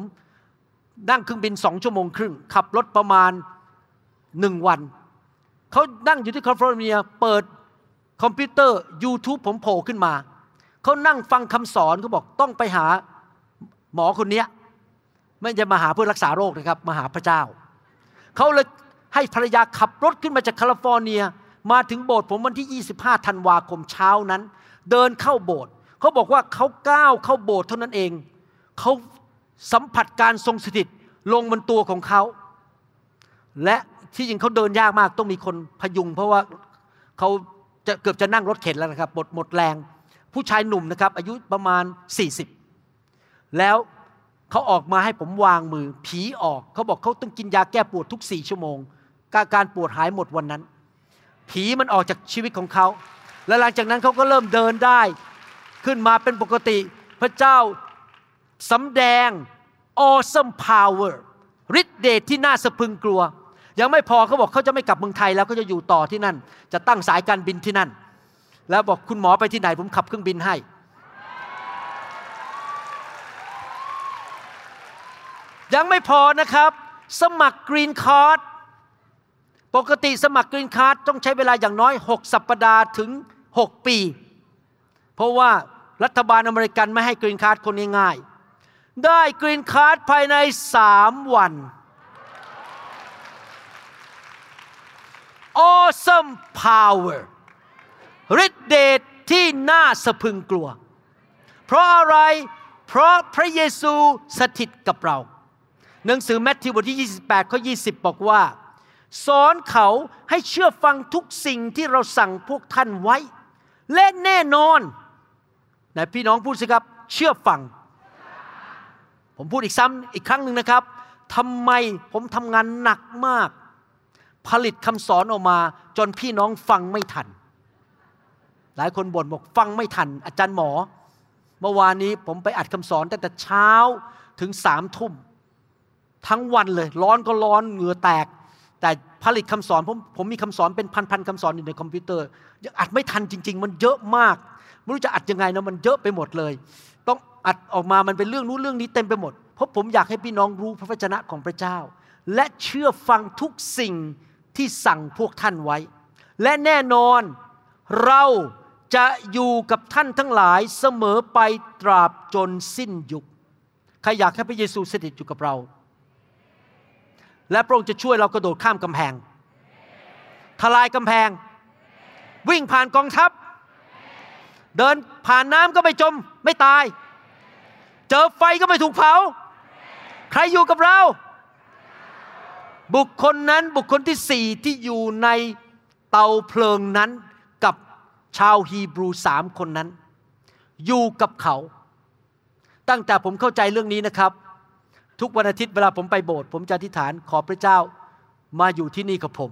นั่งเครื่องบินสองชั่วโมงครึ่ง ขับรถประมาณหนึ่งวัน เขานั่งอยู่ที่แคลิฟอร์เนียเปิด คอมพิวเตอร์ YouTube ผมโผล่ขึ้นมา เขานั่งฟังคำสอนเขาบอกต้องไปหาหมอคนนี้ไม่จะมาหาเพื่อรักษาโรคนะครับมาหาพระเจ้า เขาเลยให้ภรรยาขับรถขึ้นมาจากแคลิฟอร์เนีย มาถึงโบสถ์ผมวันที่ 25 ธันวาคมเช้านั้น เดินเข้าโบสถ์เขาบอกว่าเขาก้าวเข้าโบสถ์เท่านั้นเองเขาสัมผัสการทรงสถิตลงบนตัวของเขาและที่จริงเขาเดินยากมากต้องมีคนพยุง เพราะว่าเขา จะเกือบจะนั่งรถเข็นแล้วนะครับหมดหมดแรง ผู้ชายหนุ่มนะครับอายุประมาณ 40 แล้วเขาออกมาให้ผมวางมือ ผีออกเขาบอกเขาต้องกินยาแก้ปวดทุกสี่ชั่วโมงการการปวดหายหมดวันนั้น ผีมันออกจากชีวิตของเขา และหลังจากนั้นเขาก็เริ่มเดินได้ ขึ้นมาเป็นปกติ พระเจ้าสำแดง awesome power ฤทธิเดชที่น่าสะพึงกลัว ยังไม่พอเขาบอกเขาจะไม่กลับเมืองไทยแล้วก็จะอยู่ต่อที่นั่น จะตั้งสายการบินที่นั่น แล้วบอกคุณหมอไปที่ไหนผมขับเครื่องบินให้ ยังไม่พอนะครับ สมัคร green card ปกติสมัคร green card ต้องใช้เวลาอย่างน้อย 6 สัปปดาห์ถึง 6 ปี เพราะว่ารัฐบาลอเมริกันไม่ให้ green card คนง่ายๆได้ green card ภายในสามวัน awesome power ฤทธิเดชที่น่าสะพึงกลัว เพราะอะไร เพราะพระเยซูสถิตกับเรา หนังสือแมทธิวบทที่ 28 ข้อ 20 บอกว่า สอนเขาให้เชื่อฟังทุกสิ่งที่เราสั่งพวกท่านไว้ และแน่นอนไหนพี่น้องพูดสิครับ เชื่อฟัง ผมพูดอีกซ้ำอีกครั้งหนึ่งนะครับทำไมผมทำงานหนักมาก ผลิตคำสอนออกมาจนพี่น้องฟังไม่ทัน หลายคนบ่นบอกฟังไม่ทัน อาจารย์หมอ เมื่อวานนี้ผมไปอัดคำสอนตั้งแต่เช้าถึงสามทุ่ม ทั้งวันเลย ร้อนก็ร้อนเหงื่อแตก แต่ผลิตคำสอนผมผมมีคำสอนเป็นพันๆคำสอนอยู่ในคอมพิวเตอร์ยังอัดไม่ทันจริง ๆ มันเยอะมาก ไม่รู้จะอัดยังไงนะมันเยอะไปหมดเลย ต้องอัดออกมามันเป็นเรื่องนู้นเรื่องนี้เต็มไปหมด เพราะผมอยากให้พี่น้องรู้พระวจนะของพระเจ้า และเชื่อฟังทุกสิ่ง ที่สั่งพวกท่านไว้ และแน่นอนเราจะอยู่กับท่านทั้งหลายเสมอไปตราบจนสิ้นยุค ใครอยากให้พระเยซูสถิตอยู่กับเรา และพระองค์จะช่วยเรากระโดดข้ามกำแพง ทลายกำแพง วิ่งผ่านกองทัพ เดินผ่านน้ำก็ไม่จมไม่ตาย เจอไฟก็ไม่ถูกเผา ใครอยู่กับเรา บุคคลนั้นบุคคลที่สี่ที่อยู่ในเตาเพลิงนั้นกับชาวฮีบรูสามคนนั้น อยู่กับเขา ตั้งแต่ผมเข้าใจเรื่องนี้นะครับ ทุกวันอาทิตย์เวลาผมไปโบสถ์ผมจะอธิษฐานขอพระเจ้ามาอยู่ที่นี่กับผม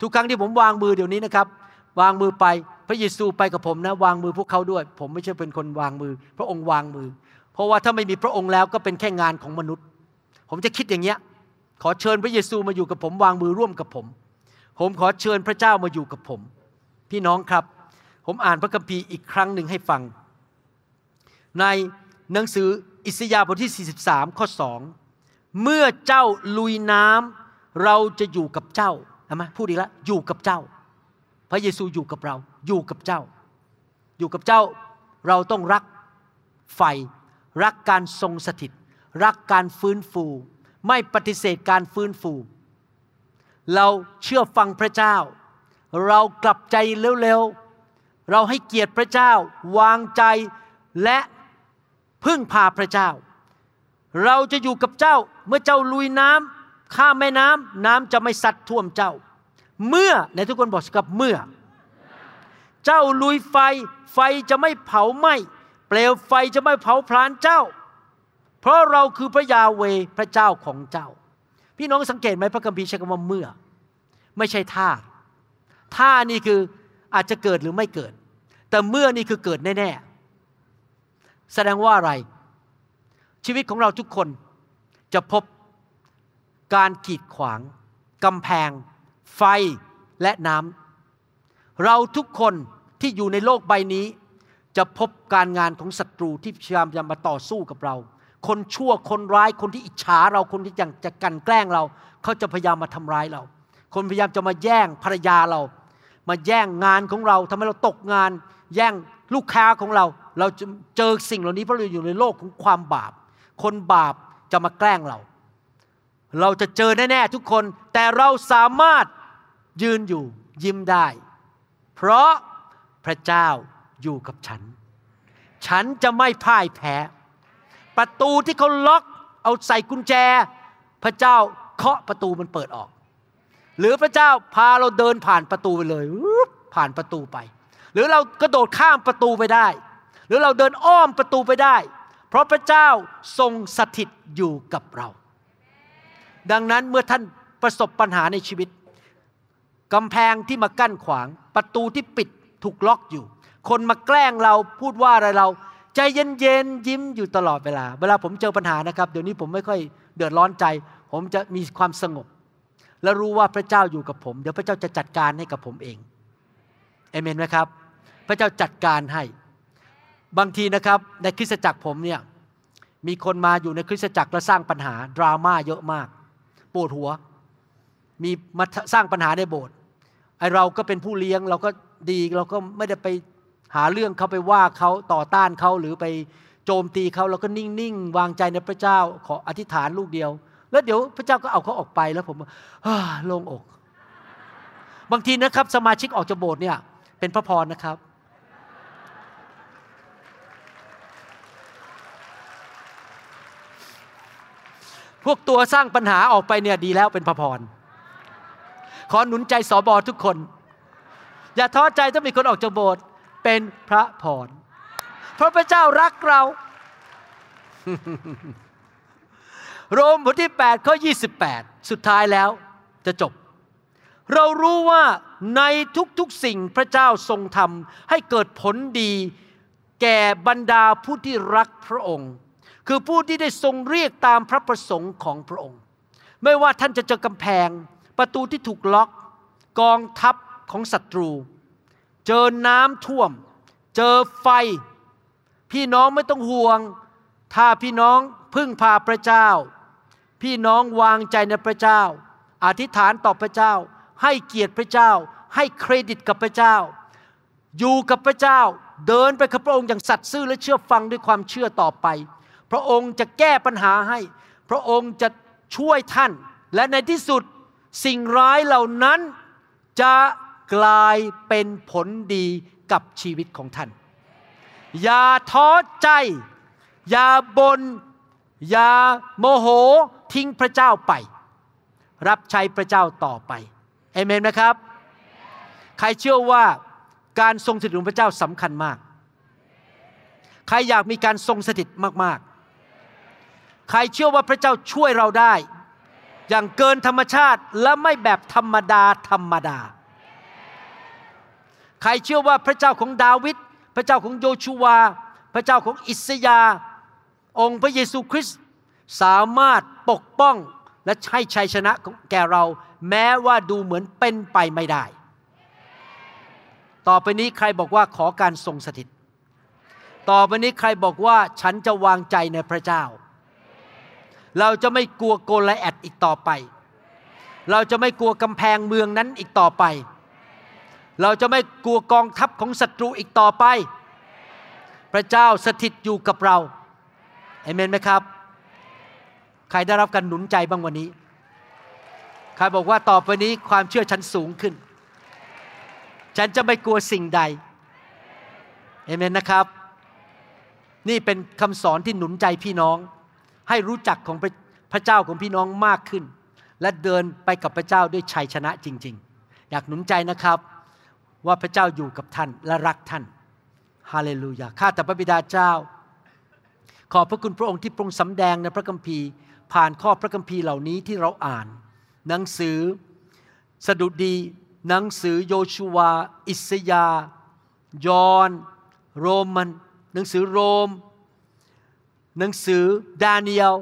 ทุกครั้งที่ผมวางมือเดี๋ยวนี้นะครับ วางมือไปพระเยซูไปกับผมนะ วางมือพวกเขาด้วย ผมไม่ใช่เป็นคนวางมือ พระองค์วางมือ เพราะว่าถ้าไม่มีพระองค์แล้วก็เป็นแค่งานของมนุษย์ ผมจะคิดอย่างเงี้ย ขอเชิญพระเยซูมาอยู่กับผม วางมือร่วมกับผม ผมขอเชิญพระเจ้ามาอยู่กับผม พี่น้องครับ ผมอ่านพระคัมภีร์อีกครั้งหนึ่งให้ฟัง ในหนังสืออิสยาห์บทที่ 43 ข้อ 2 เมื่อเจ้าลุยน้ำเราจะอยู่กับเจ้าเห็นไหมพูดอีกแล้วอยู่กับเจ้า พระเยซูอยู่กับเรา อยู่กับเจ้า อยู่กับเจ้าเราต้องรักไฟ รักการทรงสถิต รักการฟื้นฟู ไม่ปฏิเสธการฟื้นฟู เราเชื่อฟังพระเจ้า เรากลับใจเร็วๆ เราให้เกียรติพระเจ้า วางใจและพึ่งพาพระเจ้า เราจะอยู่กับเจ้าเมื่อเจ้าลุยน้ำข้ามแม่น้ำน้ำจะไม่ซัดท่วมเจ้า เมื่อในทุกคนบอกสิครับเมื่อ เจ้าลุยไฟไฟจะไม่เผาไหม้เปลวไฟจะไม่เผาพลานเจ้า เพราะเราคือพระยาเวพระเจ้าของเจ้า พี่น้องสังเกตไหมพระคัมภีร์ใช้คำว่าเมื่อ ไม่ใช่ท่าท่านี่คืออาจจะเกิดหรือไม่เกิด แต่เมื่อนี่คือเกิดแน่ๆแสดงว่าอะไร ชีวิตของเราทุกคนจะพบการกีดขวางกำแพง ไฟและน้ำเราทุกคนที่อยู่ในโลกใบนี้ จะพบการงานของศัตรูที่พยายามจะมาต่อสู้กับเรา คนชั่วคนร้ายคนที่อิจฉาเราคนที่อยากจะกันแกล้งเรา เขาจะพยายามมาทำร้ายเรา คนพยายามจะมาแย่งภรรยาเรา มาแย่งงานของเราทำให้เราตกงาน แย่งลูกค้าของเรา เราจะเจอสิ่งเหล่านี้เพราะเราอยู่ในโลกของความบาป คนบาปจะมาแกล้งเรา เราจะเจอแน่ๆทุกคน แต่เราสามารถยืนอยู่ยิ้มได้ เพราะพระเจ้าอยู่กับฉัน ฉันจะไม่พ่ายแพ้ ประตูที่เขาล็อก เอาใส่กุญแจ พระเจ้าเคาะประตูมันเปิดออก หรือพระเจ้าพาเราเดินผ่านประตูไปเลยผ่านประตูไป หรือเรากระโดดข้ามประตูไปได้ หรือเราเดินอ้อมประตูไปได้ เพราะพระเจ้าทรงสถิตอยู่กับเรา ดังนั้นเมื่อท่านประสบปัญหาในชีวิตกำแพงที่มากั้นขวาง ประตูที่ปิดถูกล็อกอยู่ คนมาแกล้งเราพูดว่าอะไรเรา ใจเย็นๆยิ้มอยู่ตลอดเวลา เวลาผมเจอปัญหานะครับ เดี๋ยวนี้ผมไม่ค่อยเดือดร้อนใจ ผมจะมีความสงบ และรู้ว่าพระเจ้าอยู่กับผม เดี๋ยวพระเจ้าจะจัดการให้กับผมเองเอเมนไหมครับ พระเจ้าจัดการให้ บางทีนะครับในคริสตจักรผมเนี่ยมีคนมาอยู่ในคริสตจักรแล้วสร้างปัญหาดราม่าเยอะมากปวดหัว มีมาสร้างปัญหาในโบสถ์ไอเราก็เป็นผู้เลี้ยงเราก็ดีเราก็ไม่ได้ไป หาเรื่องเขาไปว่าเขาต่อต้านเขาหรือไปโจมตีเขาเราก็นิ่งๆวางใจในพระเจ้าขออธิษฐานลูกเดียว แล้วเดี๋ยวพระเจ้าก็เอาเขาออกไปแล้วผมโล่งอก บางทีนะครับ สมาชิกออกจากโบสถ์เนี่ย เป็นพระพรนะครับ พวกตัวสร้างปัญหาออกไปเนี่ยดีแล้วเป็นพระพรขอหนุนใจสอบอทุกคน อย่าท้อใจถ้ามีคนออกจากโบสถ์ เป็นพระพรเพราะพระเจ้ารักเรา โรมบทที่8ข้อ28 สุดท้ายแล้วจะจบ เรารู้ว่าในทุกๆสิ่งพระเจ้าทรงทำให้เกิดผลดี แก่บรรดาผู้ที่รักพระองค์ คือผู้ที่ได้ทรงเรียกตามพระประสงค์ของพระองค์ ไม่ว่าท่านจะเจอกำแพง ประตูที่ถูกล็อก กองทัพของศัตรู เจอน้ำท่วม เจอไฟ พี่น้องไม่ต้องห่วง ถ้าพี่น้องพึ่งพาพระเจ้า พี่น้องวางใจในพระเจ้า อธิษฐานต่อพระเจ้า ให้เกียรติพระเจ้า ให้เครดิตกับพระเจ้า อยู่กับพระเจ้า เดินไปกับพระองค์อย่างสัตย์ซื่อและเชื่อฟังด้วยความเชื่อต่อไป พระองค์จะแก้ปัญหาให้ พระองค์จะช่วยท่าน และในที่สุดสิ่งร้ายเหล่านั้นจะ กลายเป็นผลดีกับชีวิตของท่าน อย่าท้อใจ อย่าบนอย่าโมโหทิ้งพระเจ้าไป รับใช้พระเจ้าต่อไปเอเมนไหมครับ ใครเชื่อว่าการทรงสถิตของพระเจ้าสำคัญมาก ใครอยากมีการทรงสถิตมากๆ ใครเชื่อว่าพระเจ้าช่วยเราได้ อย่างเกินธรรมชาติและไม่แบบธรรมดาธรรมดา ใครเชื่อว่าพระเจ้าของดาวิดพระเจ้าของโยชูวา พระเจ้าของอิสยา องค์พระเยซูคริสต์สามารถปกป้องและให้ชัยชนะแก่เรา แม้ว่าดูเหมือนเป็นไปไม่ได้ ต่อไปนี้ใครบอกว่าขอการทรงสถิต ต่อไปนี้ใครบอกว่าฉันจะวางใจในพระเจ้า เราจะไม่กลัวโกลแอดอีกต่อไป เราจะไม่กลัวกำแพงเมืองนั้นอีกต่อไป เราจะไม่กลัวกองทัพของศัตรูอีกต่อไป พระเจ้าสถิตอยู่กับเราเอเมนไหมครับ ใครได้รับการหนุนใจบ้างวันนี้ ใครบอกว่าต่อไปนี้ความเชื่อฉันสูงขึ้น ฉันจะไม่กลัวสิ่งใดเอเมนนะครับ นี่เป็นคำสอนที่หนุนใจพี่น้อง ให้รู้จักของพระพระเจ้าของพี่น้องมากขึ้น และเดินไปกับพระเจ้าด้วยชัยชนะจริง ๆ อยากหนุนใจนะครับ ว่าพระเจ้าอยู่กับท่านและรักท่านฮาเลลูยาข้าแต่พระบิดาเจ้า ขอบพระคุณพระองค์ที่ทรงสำแดงในพระคัมภีร์ ผ่านข้อพระคัมภีร์เหล่านี้ที่เราอ่าน หนังสือสดุดี หนังสือโยชูวา อิสยา ยอนโรมัน หนังสือโรม หนังสือดาเนียล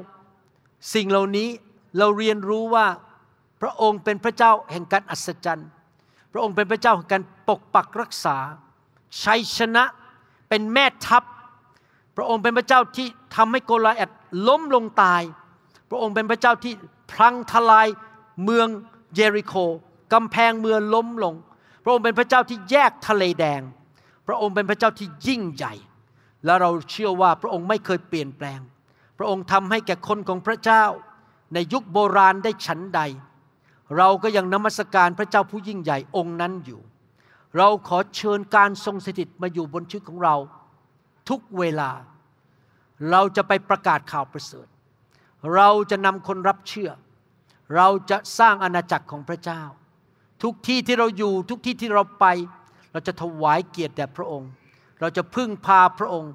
สิ่งเหล่านี้เราเรียนรู้ว่าพระองค์เป็นพระเจ้าแห่งการอัศจรรย์ พระองค์เป็นพระเจ้าแห่งการปกปักรักษา ชัยชนะเป็นแม่ทัพ พระองค์เป็นพระเจ้าที่ทำให้โกลาแอดล้มลงตาย พระองค์เป็นพระเจ้าที่พลังทลายเมืองเยริโคกำแพงเมืองล้มลง พระองค์เป็นพระเจ้าที่แยกทะเลแดง พระองค์เป็นพระเจ้าที่ยิ่งใหญ่ และเราเชื่อว่าพระองค์ไม่เคยเปลี่ยนแปลง พระองค์ทำให้แก่คนของพระเจ้า ในยุคโบราณได้ฉันใด เราก็ยังนมัสการพระเจ้าผู้ยิ่งใหญ่องค์นั้นอยู่ เราขอเชิญการทรงสถิตมาอยู่บนชีวิตของเรา ทุกเวลา เราจะไปประกาศข่าวประเสริฐ เราจะนำคนรับเชื่อ เราจะสร้างอาณาจักรของพระเจ้า ทุกที่ที่เราอยู่ทุกที่ที่เราไป เราจะถวายเกียรติแด่พระองค์ เราจะพึ่งพาพระองค์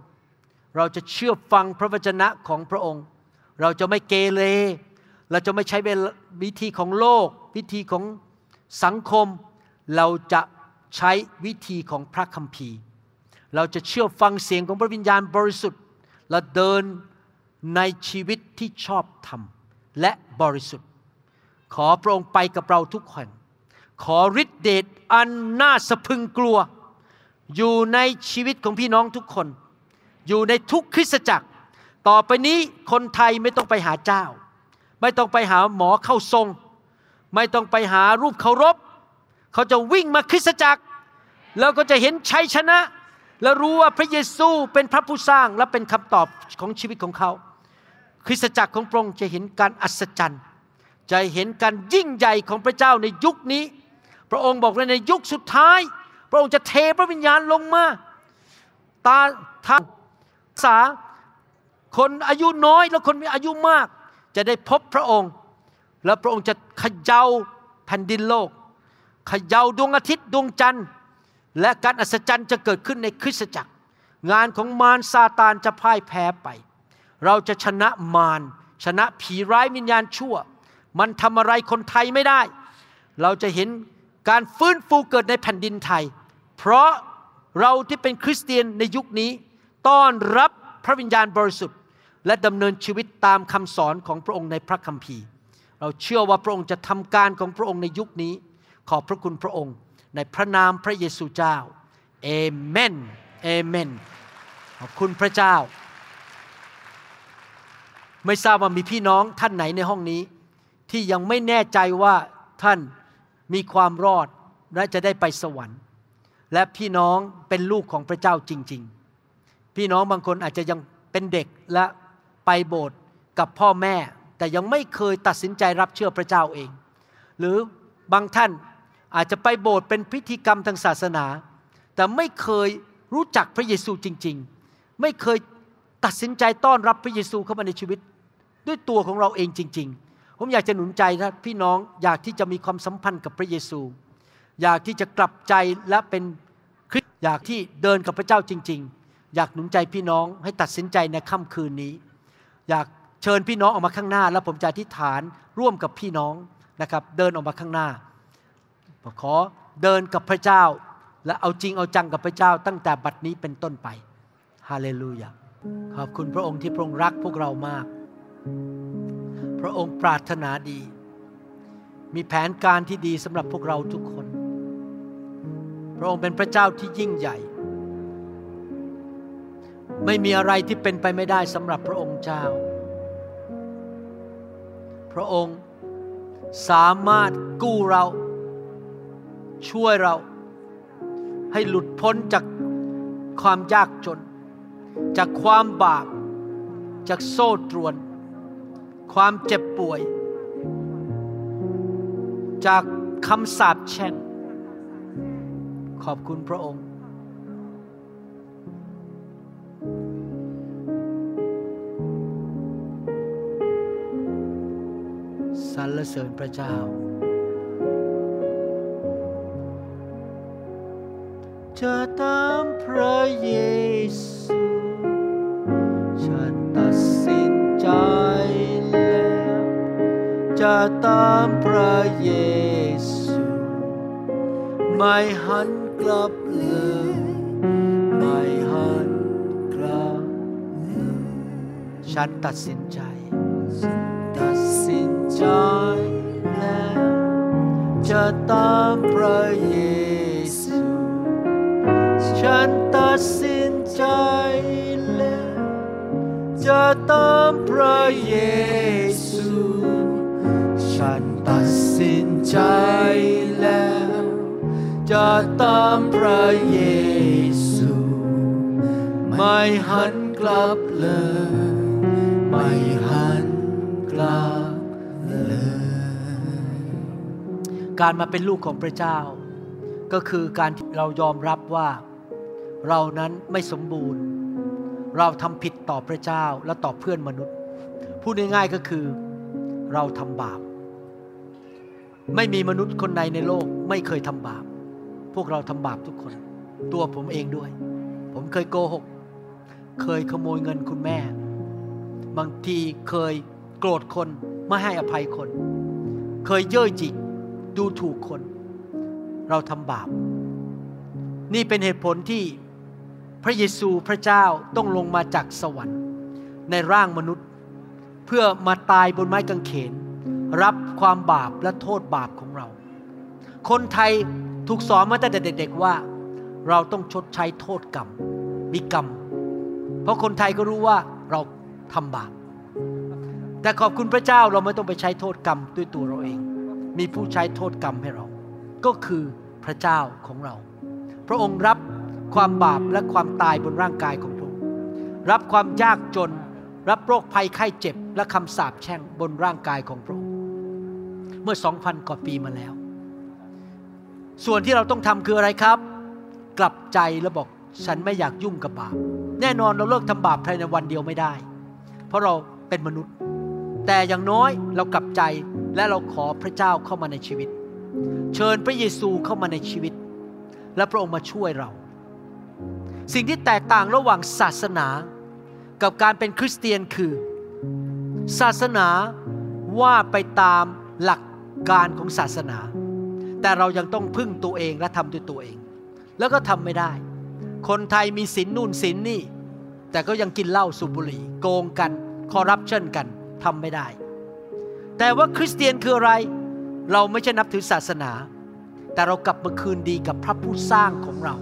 เราจะเชื่อฟังพระวจนะของพระองค์ เราจะไม่เกเร เราจะไม่ใช้วิธีของโลก วิธีของสังคม เราจะใช้วิธีของพระคัมภีร์ เราจะเชื่อฟังเสียงของพระวิญญาณบริสุทธิ์ และเดินในชีวิตที่ชอบธรรมและบริสุทธิ์ ขอพระองค์ไปกับเราทุกคน ขอฤทธิเดชอันน่าสะพึงกลัว อยู่ในชีวิตของพี่น้องทุกคน อยู่ในทุกคริสตจักร ต่อไปนี้คนไทยไม่ต้องไปหาเจ้า ไม่ต้องไปหาหมอเข้าทรง ไม่ต้องไปหารูปเคารพ เขาจะวิ่งมาคริสตจักร แล้วก็จะเห็นชัยชนะ และรู้ว่าพระเยซูเป็นพระผู้สร้างและเป็นคำตอบของชีวิตของเขา คริสตจักรของพระองค์จะเห็นการอัศจรรย์ จะเห็นการยิ่งใหญ่ของพระเจ้าในยุคนี้ พระองค์บอกว่าในยุคสุดท้าย พระองค์จะเทพระวิญญาณลงมาตาทางสาคนอายุน้อยและคนมีอายุมาก จะได้พบพระองค์ และพระองค์จะขย่าแผ่นดินโลกขย่าดวงอาทิตย์ดวงจันทร์ และการอัศจรรย์จะเกิดขึ้นในคริสตจักร งานของมารซาตานจะพ่ายแพ้ไป เราจะชนะมารชนะผีร้ายวิญญาณชั่ว มันทำอะไรคนไทยไม่ได้ เราจะเห็นการฟื้นฟูเกิดในแผ่นดินไทย เพราะเราที่เป็นคริสเตียนในยุคนี้ ต้อนรับพระวิญญาณบริสุทธิ์ และดำเนินชีวิตตามคำสอนของพระองค์ในพระคัมภีร์ เราเชื่อว่าพระองค์จะทำการของพระองค์ในยุคนี้ ขอบพระคุณพระองค์ในพระนามพระเยซูเจ้าเอเมนเอเมน ขอบคุณพระเจ้า ไม่ทราบว่ามีพี่น้องท่านไหนในห้องนี้ ที่ยังไม่แน่ใจว่าท่านมีความรอดและจะได้ไปสวรรค์ และพี่น้องเป็นลูกของพระเจ้าจริง ๆ พี่น้องบางคนอาจจะยังเป็นเด็กและ ไปโบสถ์กับพ่อแม่ แต่ยังไม่เคยตัดสินใจรับเชื่อพระเจ้าเอง หรือบางท่านอาจจะไปโบสถ์เป็นพิธีกรรมทางศาสนา แต่ไม่เคยรู้จักพระเยซูจริง ๆ ไม่เคยตัดสินใจต้อนรับพระเยซูเข้ามาในชีวิต ด้วยตัวของเราเองจริง ๆ ผมอยากจะหนุนใจถ้าพี่น้องอยากที่จะมีความสัมพันธ์กับพระเยซู อยากที่จะกลับใจและเป็นคริสอยากที่เดินกับพระเจ้าจริง ๆ อยากหนุนใจพี่น้องให้ตัดสินใจในค่ำคืนนี้ อยากเชิญพี่น้องออกมาข้างหน้า แล้วผมจะอธิษฐานร่วมกับพี่น้องนะครับเดินออกมาข้างหน้าขอเดินกับพระเจ้า และเอาจริงเอาจังกับพระเจ้า ตั้งแต่บัดนี้เป็นต้นไปฮาเลลูยาขอบคุณพระองค์ที่พระองค์รักพวกเรามาก พระองค์ปรารถนาดี มีแผนการที่ดีสำหรับพวกเราทุกคน พระองค์เป็นพระเจ้าที่ยิ่งใหญ่ ไม่มีอะไรที่เป็นไปไม่ได้สำหรับพระองค์เจ้า พระองค์สามารถกู้เรา ช่วยเรา ให้หลุดพ้นจากความยากจน จากความบาป จากโซ่ตรวน ความเจ็บป่วย จากคำสาปแช่งขอบคุณพระองค์ สรรเสริญพระเจ้า จะตามพระเยซู ฉันตัดสินใจแล้ว จะตามพระเยซู ไม่หันกลับเลยไม่หันกลับ ฉันตัดสินใจ ใจแล้วจะตามพระเยซู ฉันตัดสินใจแล้วจะตามพระเยซู ฉันตัดสินใจแล้ว จะตามพระเยซู ไม่หันกลับเลย ไม่หันกลับ การมาเป็นลูกของพระเจ้า ก็คือการที่เรายอมรับว่าเรานั้นไม่สมบูรณ์ เราทำผิดต่อพระเจ้าและต่อเพื่อนมนุษย์ พูดง่ายๆก็คือเราทำบาป ไม่มีมนุษย์คนใดในโลกไม่เคยทำบาป พวกเราทำบาปทุกคน ตัวผมเองด้วย ผมเคยโกหก เคยขโมยเงินคุณแม่ บางทีเคยโกรธคนไม่ให้อภัยคน เคยเย่อหยิ่ง ดูถูกคน เราทำบาป นี่เป็นเหตุผลที่พระเยซูพระเจ้าต้องลงมาจากสวรรค์ ในร่างมนุษย์ เพื่อมาตายบนไม้กางเขน รับความบาปและโทษบาปของเรา คนไทยถูกสอนมาตั้งแต่เด็กๆว่า เราต้องชดใช้โทษกรรม มีกรรม เพราะคนไทยก็รู้ว่าเราทำบาปแต่ขอบคุณพระเจ้าเราไม่ต้องไปใช้โทษกรรมด้วยตัวเราเอง มีผู้ใช้โทษกรรมให้เรา ก็คือพระเจ้าของเรา พระองค์รับความบาปและความตายบนร่างกายของพระองค์ รับความยากจน รับโรคภัยไข้เจ็บ และคำสาปแช่งบนร่างกายของพระองค์ เมื่อสองพันกว่าปีมาแล้ว ส่วนที่เราต้องทำคืออะไรครับ กลับใจแล้วบอกฉันไม่อยากยุ่งกับบาป แน่นอนเราเลิกทำบาปภายในวันเดียวไม่ได้ เพราะเราเป็นมนุษย์ แต่อย่างน้อยเรากลับใจและเราขอพระเจ้าเข้ามาในชีวิต เชิญพระเยซูเข้ามาในชีวิต และพระองค์มาช่วยเรา สิ่งที่แตกต่างระหว่างศาสนา กับการเป็นคริสเตียนคือ ศาสนาว่าไปตามหลักการของศาสนา แต่เรายังต้องพึ่งตัวเองและทำด้วยตัวเอง แล้วก็ทำไม่ได้ คนไทยมีศีลนู่นศีลนี่ แต่ก็ยังกินเหล้าสูบบุหรี่ โกงกันคอร์รัปชันกัน ทำไม่ได้ แต่ว่าคริสเตียนคืออะไร เราไม่ใช่นับถือศาสนา แต่เรากลับมาคืนดีกับพระผู้สร้างของเรา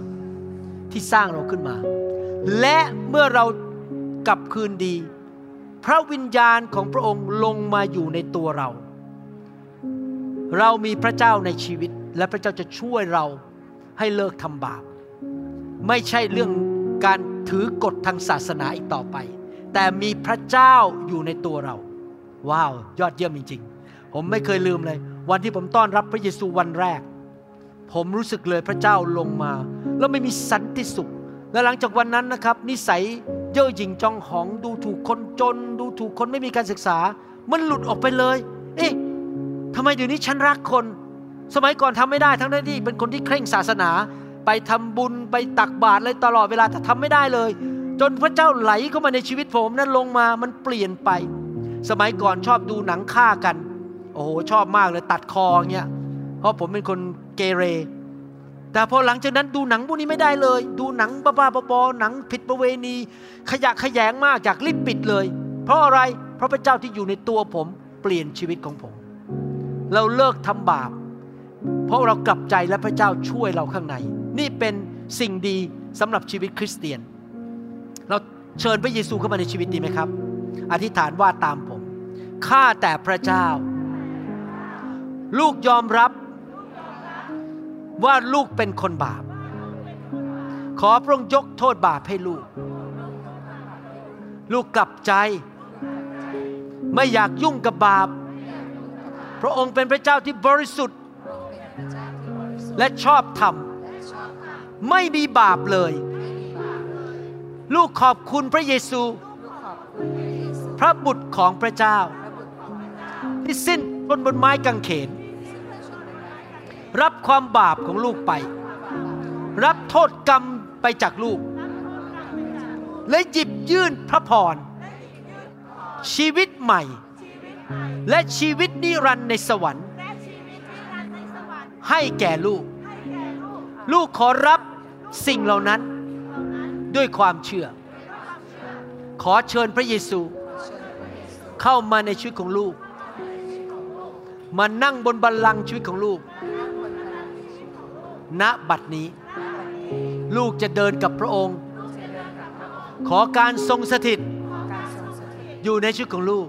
ที่สร้างเราขึ้นมา และเมื่อเรากลับคืนดี พระวิญญาณของพระองค์ลงมาอยู่ในตัวเรา เรามีพระเจ้าในชีวิต และพระเจ้าจะช่วยเราให้เลิกทำบาป ไม่ใช่เรื่องการถือกฎทางศาสนาอีกต่อไป แต่มีพระเจ้าอยู่ในตัวเรา ว้าว ยอดเยี่ยมจริงๆ ผมไม่เคยลืมเลย วันที่ผมต้อนรับพระเยซูวันแรก ผมรู้สึกเลยพระเจ้าลงมา แล้วไม่มีสันติสุข และหลังจากวันนั้นนะครับ นิสัยเย่อหยิ่งจองหอง ดูถูกคนจน ดูถูกคนไม่มีการศึกษา มันหลุดออกไปเลย เอ๊ะทำไมเดี๋ยวนี้ฉันรักคน สมัยก่อนทำไม่ได้ทั้งที่เป็นคนที่เคร่งศาสนา ไปทำบุญไปตักบาตรเลยตลอดเวลาแต่ทำไม่ได้เลย จนพระเจ้าไหลเข้ามาในชีวิตผมนั้นลงมามันเปลี่ยนไป สมัยก่อนชอบดูหนังฆ่ากัน โอ้โหชอบมากเลยตัดคอเงี้ย เพราะผมเป็นคนเกเร แต่พอหลังจากนั้นดูหนังพวกนี้ไม่ได้เลย ดูหนังบ้าๆบอๆหนังผิดประเวณี ขยะขยงมากจากรีบปิดเลย เพราะอะไรเพราะพระเจ้าที่อยู่ในตัวผมเปลี่ยนชีวิตของผม เราเลิกทำบาป เพราะเรากลับใจและพระเจ้าช่วยเราข้างใน นี่เป็นสิ่งดีสำหรับชีวิตคริสเตียน เราเชิญพระเยซูเข้ามาในชีวิตดีไหมครับ อธิษฐานว่าตามผมข้าแต่พระเจ้า ลูกยอมรับว่าลูกเป็นคนบาป ขอพระองค์ยกโทษบาปให้ลูก ลูกกลับใจ ไม่อยากยุ่งกับบาป พระองค์เป็นพระเจ้าที่บริสุทธิ์ และชอบธรรม ไม่มีบาปเลย ลูกขอบคุณพระเยซู พระบุตรของพระเจ้า ที่สิ้นบนบนไม้กางเขน รับความบาปของลูกไป รับโทษกรรมไปจากลูก และหยิบยื่นพระพร ชีวิตใหม่ และชีวิตนิรันดร์ในสวรรค์ ให้แก่ลูก ลูกขอรับสิ่งเหล่านั้นด้วยความเชื่อ ขอเชิญพระเยซู เข้ามาในชีวิตของลูก มานั่งบนบัลลังก์ชีวิตของลูก ณ บัดนี้ ลูกจะเดินกับพระองค์ ขอการทรงสถิต อยู่ในชีวิตของลูก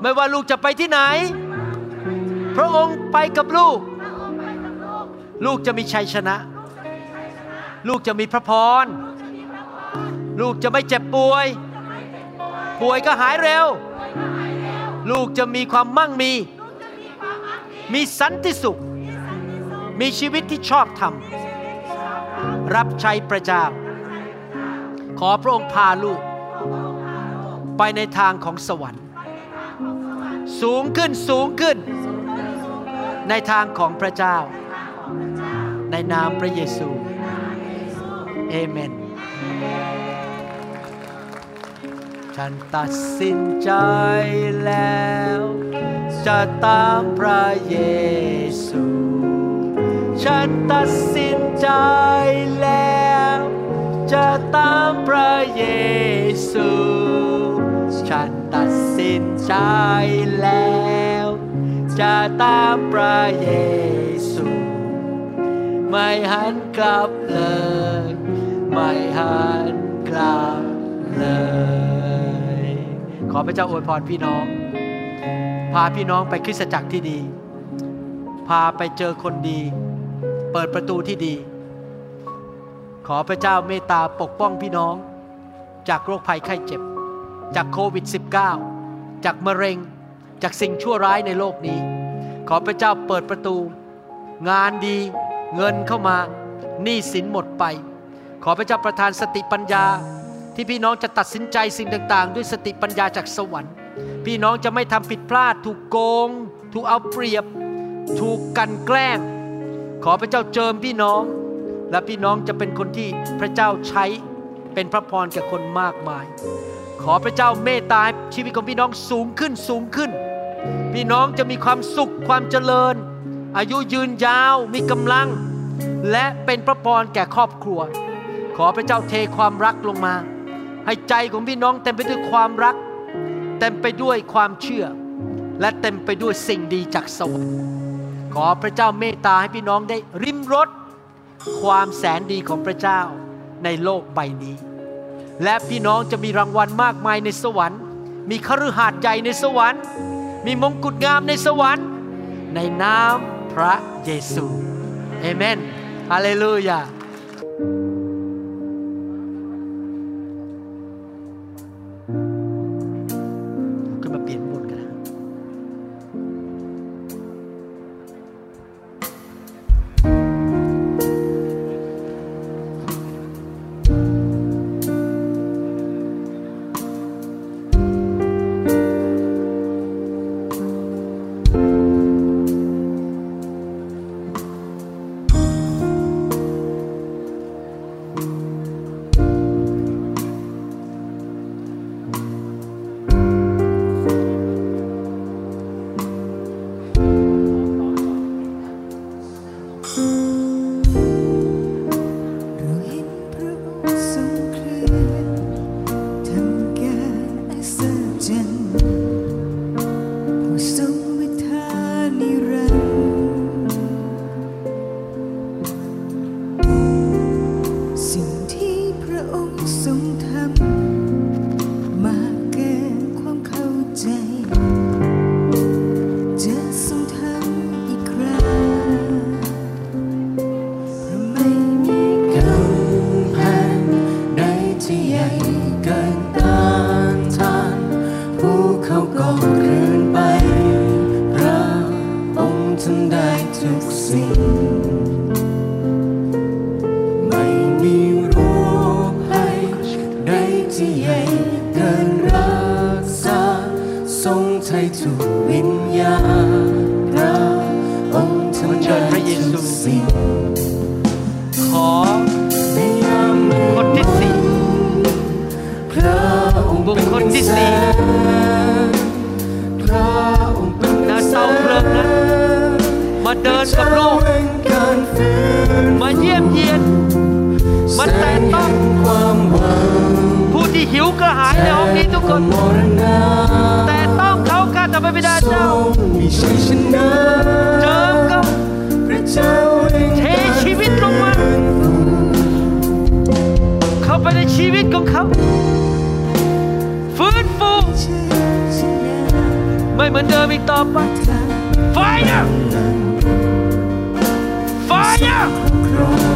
ไม่ว่าลูกจะไปที่ไหน พระองค์ไปกับลูก ลูกจะมีชัยชนะ ลูกจะมีพระพร ลูกจะไม่เจ็บป่วย ป่วยก็หายเร็ว ลูกจะมีความมั่งมี มีสันติสุข มีชีวิตที่ชอบธรรม รับใช้พระเจ้า ขอพระองค์พาลูก ไปในทางของสวรรค์ สูงขึ้นสูงขึ้น ในทางของพระเจ้า ในนามพระเยซู เอเมน ฉันตัดสินใจแล้ว จะตามพระเยซู ฉันตัดสินใจแล้ว จะตามพระเยซู ฉันตัดสินใจแล้ว จะตามพระเยซู ไม่หันกลับเลย ไม่หันกลับเลย อพระเจ้าอวยพรพี่น้อง พาพี่น้องไปคริสตจักรที่ดี พาไปเจอคนดี เปิดประตูที่ดี ขอพระเจ้าเมตตาปกป้องพี่น้อง จากโรคภัยไข้เจ็บ จากโควิด -19 จากมะเร็ง จากสิ่งชั่วร้ายในโลกนี้ ขอพระเจ้าเปิดประตู งานดีเงินเข้ามาหนี้สินหมดไป ขอพระเจ้าประทานสติปัญญา ที่พี่น้องจะตัดสินใจสิ่งต่างๆ ด้วยสติปัญญาจากสวรรค์ พี่น้องจะไม่ทำผิดพลาด ถูกโกง ถูกเอาเปรียบ ถูกกันแกล้ง ขอพระเจ้าเจิมพี่น้อง และพี่น้องจะเป็นคนที่พระเจ้าใช้เป็นพระพรแก่คนมากมาย ขอพระเจ้าเมตตาชีวิตของพี่น้องสูงขึ้นสูงขึ้น พี่น้องจะมีความสุขความเจริญ อายุยืนยาวมีกำลัง และเป็นพระพรแก่ครอบครัว ขอพระเจ้าเทความรักลงมา ให้ใจของพี่น้องเต็มไปด้วยความรัก เต็มไปด้วยความเชื่อ และเต็มไปด้วยสิ่งดีจากสวรรค์ขอพระเจ้าเมตตาให้พี่น้องได้ริมรสความแสนดีของพระเจ้าในโลกใบนี้ และพี่น้องจะมีรางวัลมากมายในสวรรค์ มีคฤหาสน์ใหญ่ในสวรรค์ มีมงกุฎงามในสวรรค์ ในนามพระเยซูเอเมนฮาเลลูยา Fire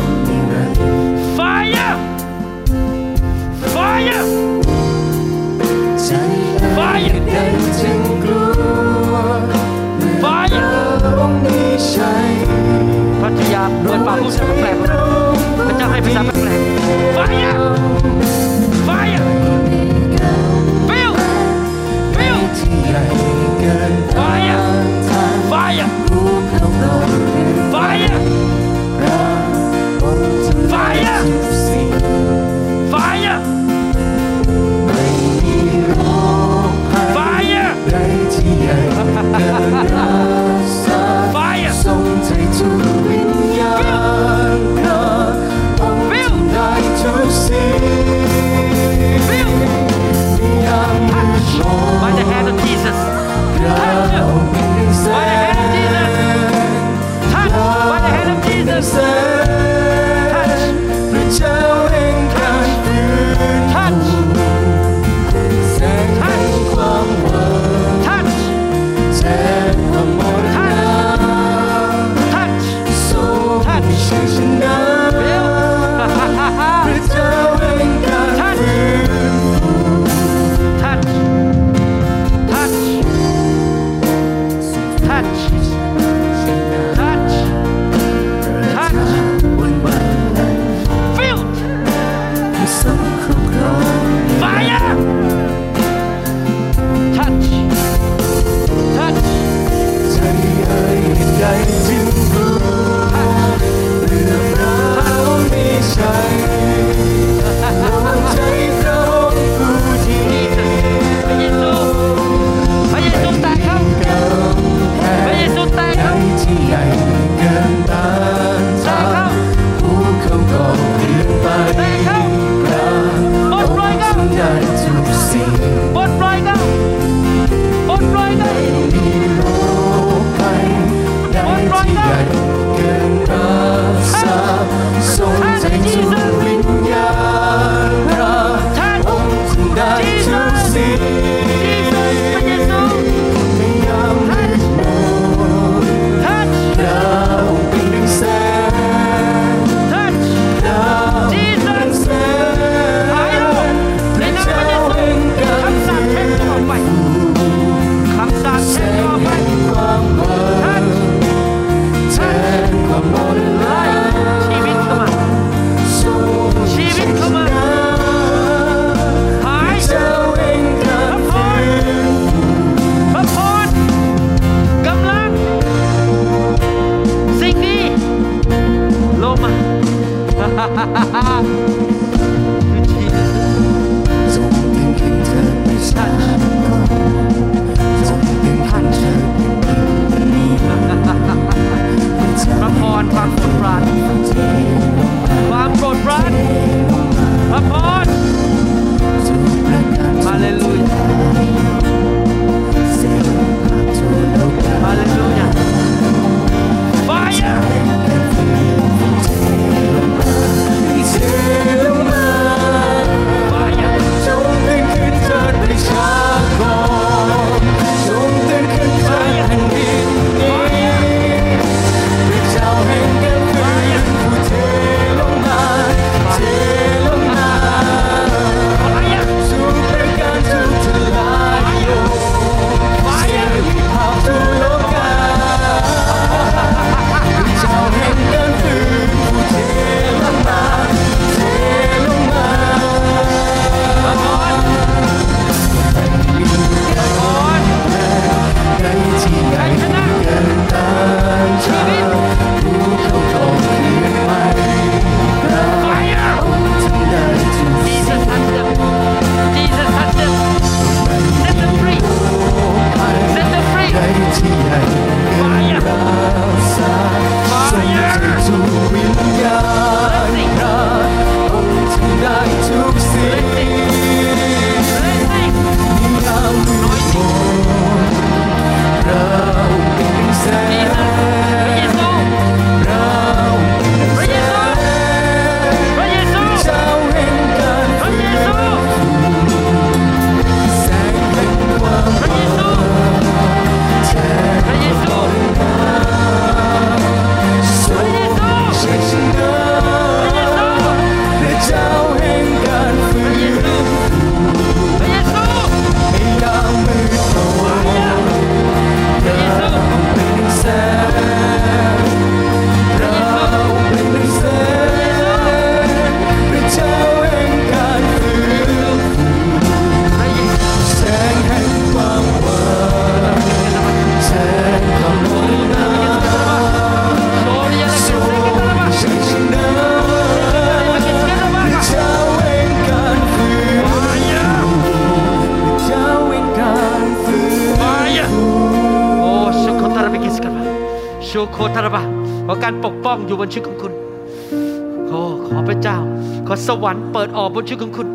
สวรรค์เปิดออกบนชีวิตของคุณ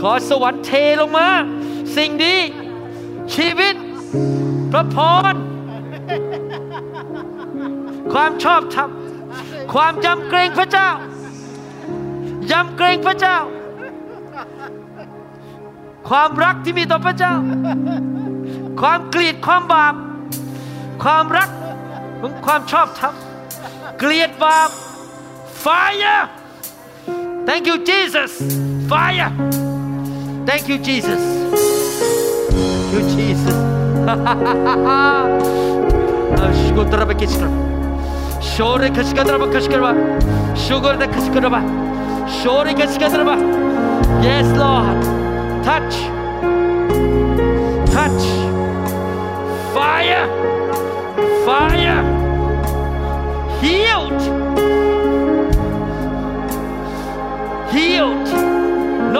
ขอสวรรค์เทลงมา สิ่งดีชีวิต พระพรความชอบธรรมความยำเกรงพระเจ้ายำเกรงพระเจ้า ความรักที่มีต่อพระเจ้า ความเกลียดความบาป ความรักของความชอบธรรมเกลียดบาป fire Thank you, Jesus. Fire. Thank you, Jesus. Thank you, Jesus. [LAUGHS] Shkudraba kishkar. Shore kishkadraba kishkarba. Sugar the kishkarba. Shore kishkadraba. Yes, Lord. Touch. Touch. Fire. Fire.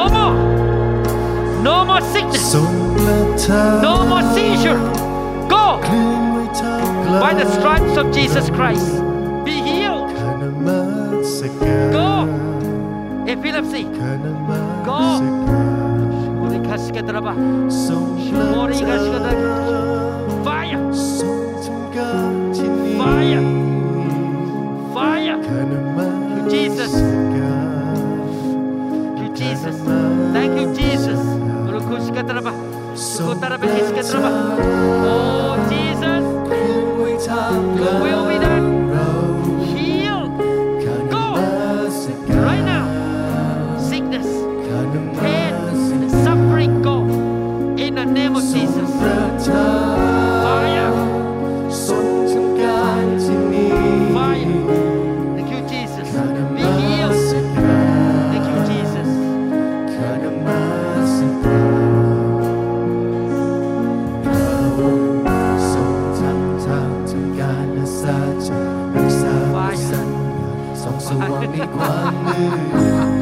No more. No more sickness. No more seizure. Go. By the stripes of Jesus Christ. Be healed. Go. Epilepsy. Go. Fire. Fire. Fire. Jesus. Oh, Jesus. Will. Heal. Go. Right now. Sickness, pain, suffering, go. In the name of Jesus.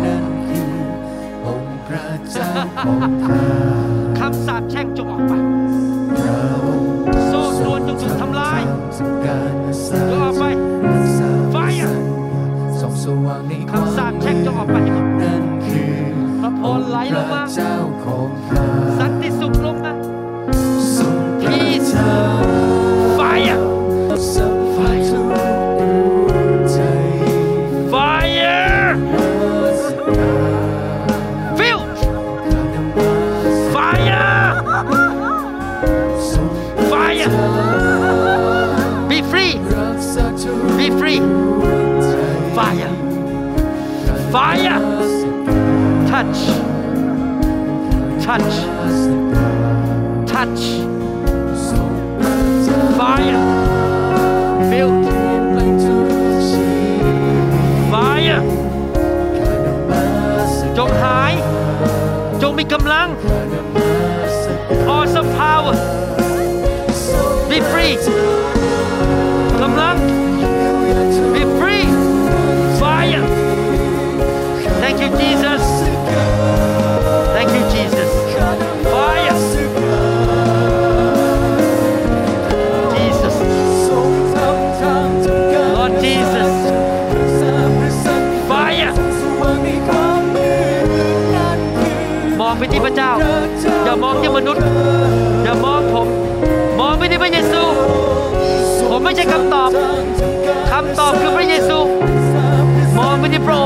นั่นคือองค์พระเจ้าของข้าคำสาปแช่งจงออกไปพระองค์โซ่ตรวนจงถูกทำลายทำการและสัจจงออกไปรักษา Fire สัญญาทรงสว่างในความคำสาปแช่งจงออกไปให้หมดนั่นคือพระพรไหลลงมาพระเจ้าของข้าสันติสุขลงมาทรงประ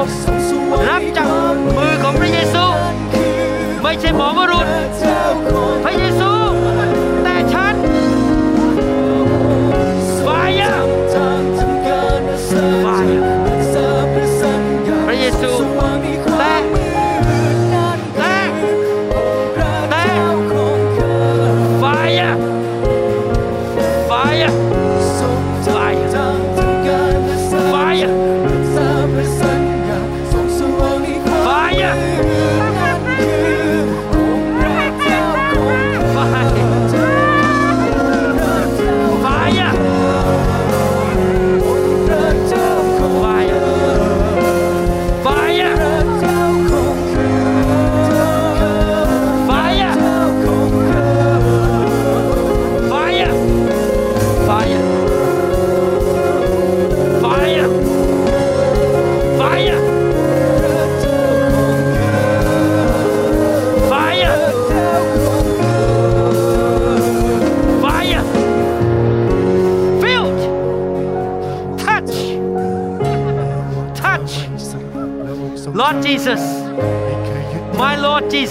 ไ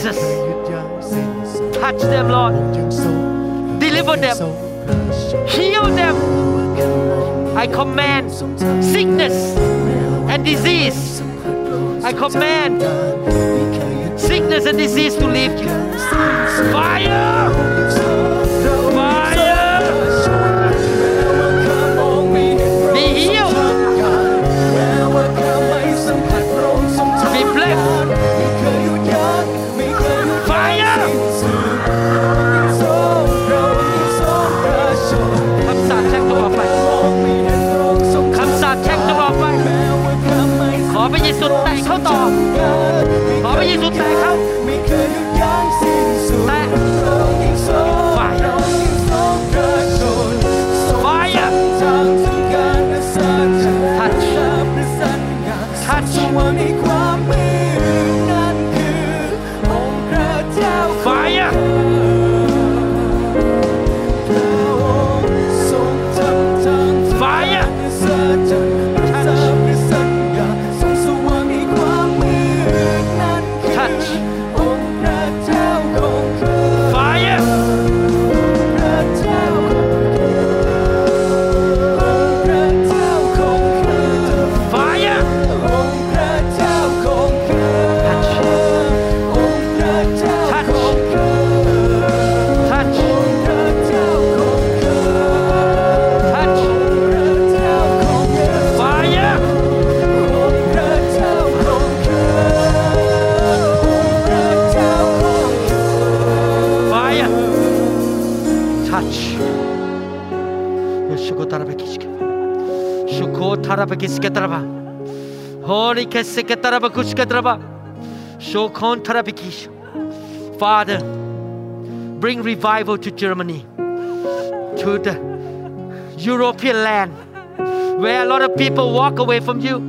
Jesus หยุดยั้งสิ้นสุด touch them Lord ยังทรง deliver them ทรงพระชน heal them I command sickness and disease I command sickness and disease to leave you fire fire Father bring revival to Germany to the European land where a lot of people walk away from you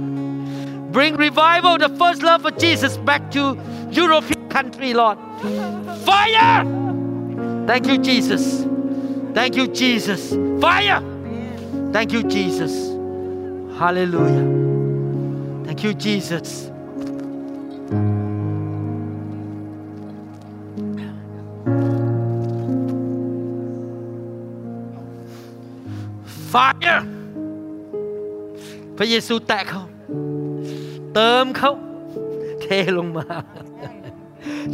bring revival the first love of Jesus back to European country Lord fire Thank you, Jesus. Thank you, Jesus. Fire. Thank you, Jesus. Hallelujah. Thank you, Jesus. Fire พระเยซูแตะเขา เติมเขาเทลงมา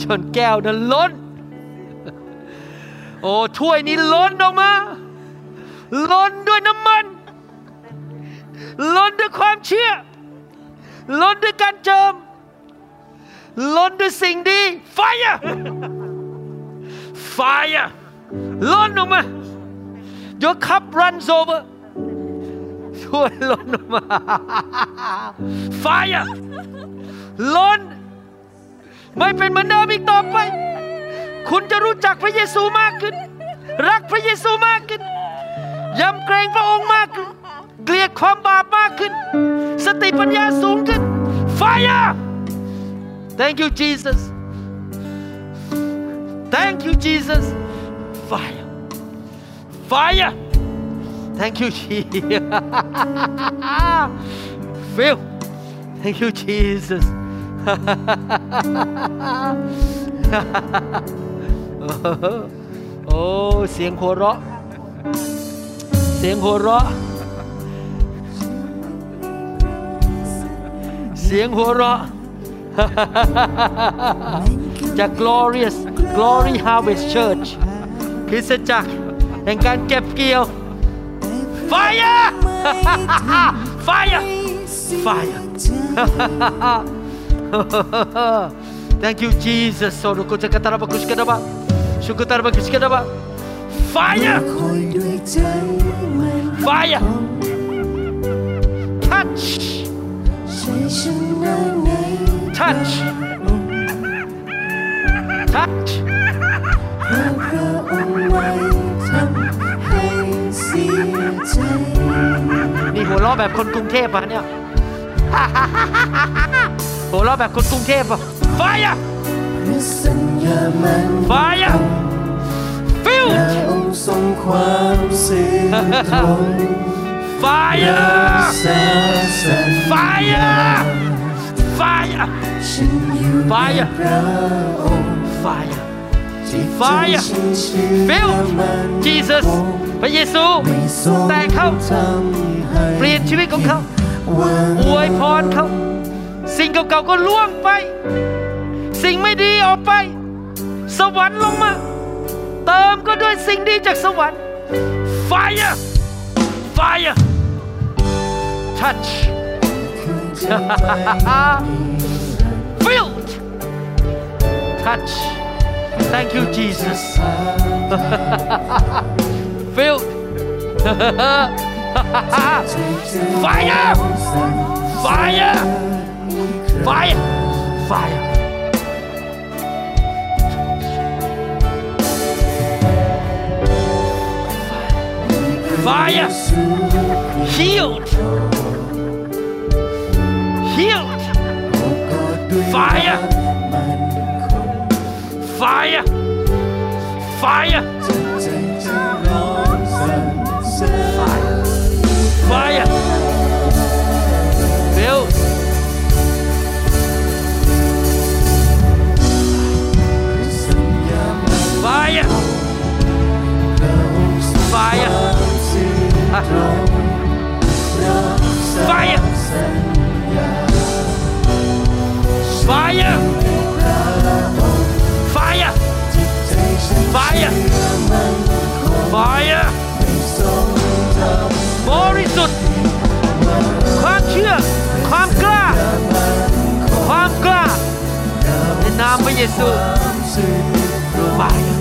จนแก้วนั้นล้น โอ้ถ้วยนี้ล้นออกมา ล้นด้วยน้ำมันล้น ชื่อล้นด้วยการเจิมล้นด้วยสิ่งดี fire fire ล้นออกมา your cup runs over ถ้วยล้นออกมา fire ล้น ไม่เป็นเหมือนเดิมอีกต่อไป คุณจะรู้จักพระเยซูมากขึ้น รักพระเยซูมากขึ้นยำเกรงพระองค์มากขึ้น เกลียดความบาปมากขึ้น สติปัญญาสูงขึ้น Fire Thank you Jesus Thank you Jesus Fire Fire Thank you Jesus Phil Thank you Jesus โอ้เสียงหัวเราะ เสียงหัวเราะ สียงหัวเราะ จาก glorious glory harvest church คริสตจักรแห่งการเก็บเกี่ยว fire fire fire Thank you, Jesus. Soro ko chakatara ba kushkadaba. Shukatara ba kushkadaba. Fire! คอยด้วยใจมัน Fire! Touch! Touch! Touch! พระพระองค์ไว้ทำให้เสียใจนี่หัวเราะแบบคนกรุงเทพอะเนี่ยหัวเราะแบบคนกรุงเทพอะ Fire! พระสัญญามัน Fire! พระ Filled! องค์ทรงความซื่อตรง Fire! Fire! fire ฉันอยู่ใน Fire พระองค์ fire จิตใจ Fire ฉันเชื่อ fill มัน Jesus พระเยซูแต่เขาทำเปลี่ยนชีวิตของเขาว่าอวยพรเขาสิ่งเก่าๆก็ล่วงไป สิ่งไม่ดีออกไป สวรรค์ลงมา เติมก็ด้วยสิ่งดีจากสวรรค์ fire fire touch. [LAUGHS] Filled. Touch. Thank you Jesus. [LAUGHS] Filled. [LAUGHS] Fire. Fire. Fire. Fire fire. Healed. Healed. Fire. Fire. Fire. Fire. Bill fire. Fire fire fire fire fire fire บริสุทธิ์ความเชื่อ ความกล้า ความกล้า ในนามพระเยซู fire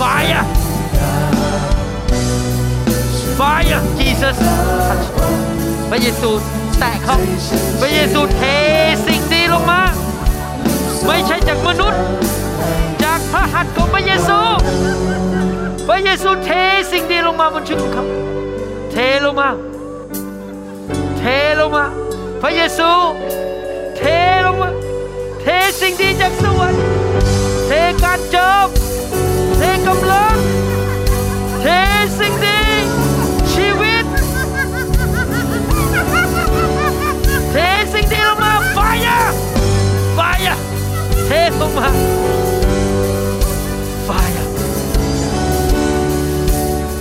fire fire Jesus พระเยซูแตะเขาพระเยซูเทสิ่งดีลงมา ไม่ใช่จากมนุษย์ จากพระหัตถ์ของพระเยซู พระเยซูเทสิ่งดีลงมาบนชีวิตของเขาเทลงมา เทลงมา พระเยซู เทลงมา เทสิ่งดีจากสวรรค์เทการเจิมเทกำลังเทสิ่งดี เทลงมาไฟ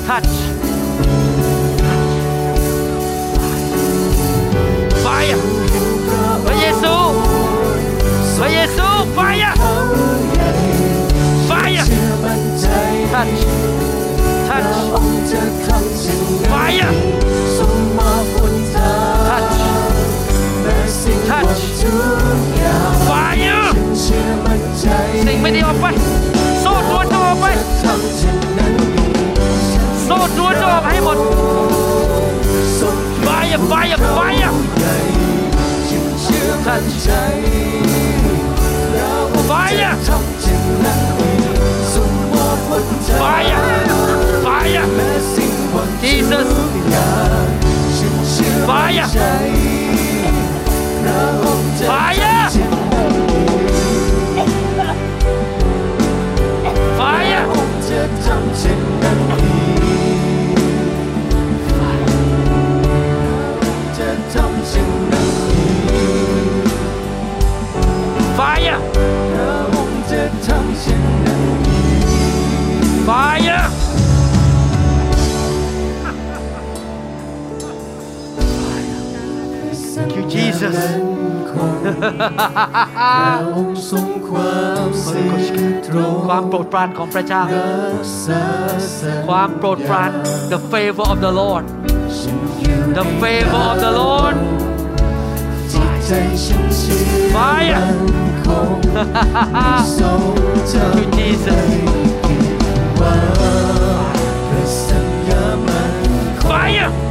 touch fire พระเยซูพระเยซู fire fire touch touch fire touch touch fire สิ่งไม่ดีออกไปสู้ตัวนจออกไปสู้ตัวนจออกให้หมด fire fire fire touch fire fire fire Jesus ทรงความซื่อตรงความโปรดปรานของพระเจ้ารักษาสัญญความโปรดปราน the favor of the Lord ฉันอยู่ the favor of the Lord จิตใจฉันเชื่อ Fire มันคงทรงทำ Thank you Jesus ว่าพระสัญญามัน fire พ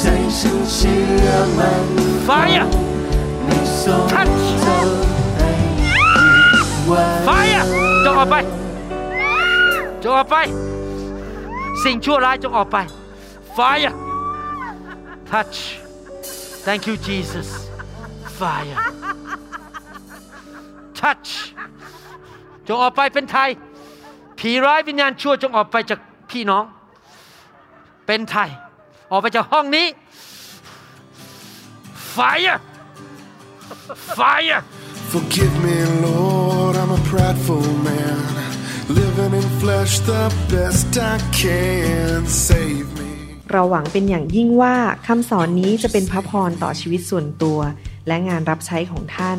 ใจฉันเชื่อมัน fire ไม่ทรง Touch ทำให้วัง fire จงออกไปจงออกไป สิ่งชั่วร้ายจงออกไป fire touch thank you Jesus fire touch จงออกไปเป็นไทย ผีร้ายวิญญาณชั่วจงออกไปจากพี่น้อง เป็นไทย ออกไปจากห้องนี้ fire fire Forgive me, Lord, I'm a prideful man. Living in flesh the best I can. Save me. เราหวังเป็นอย่างยิ่งว่าคำสอนนี้จะเป็นพระพรต่อชีวิตส่วนตัว และงานรับใช้ของท่าน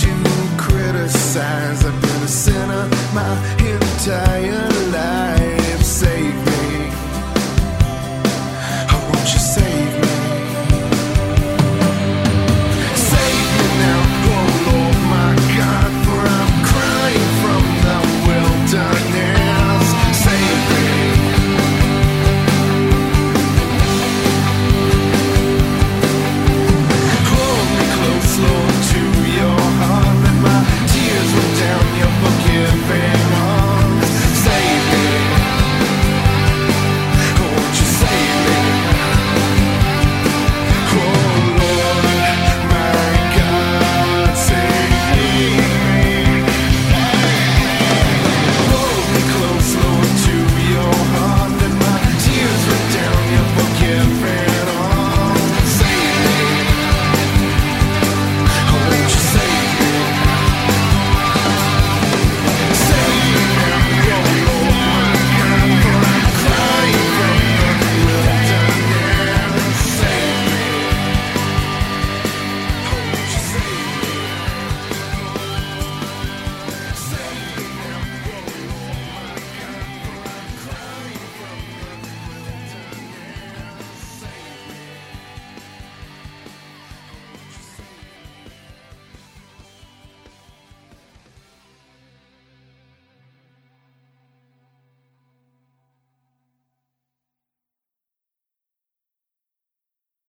to criticize. I've been a sinner my entire life.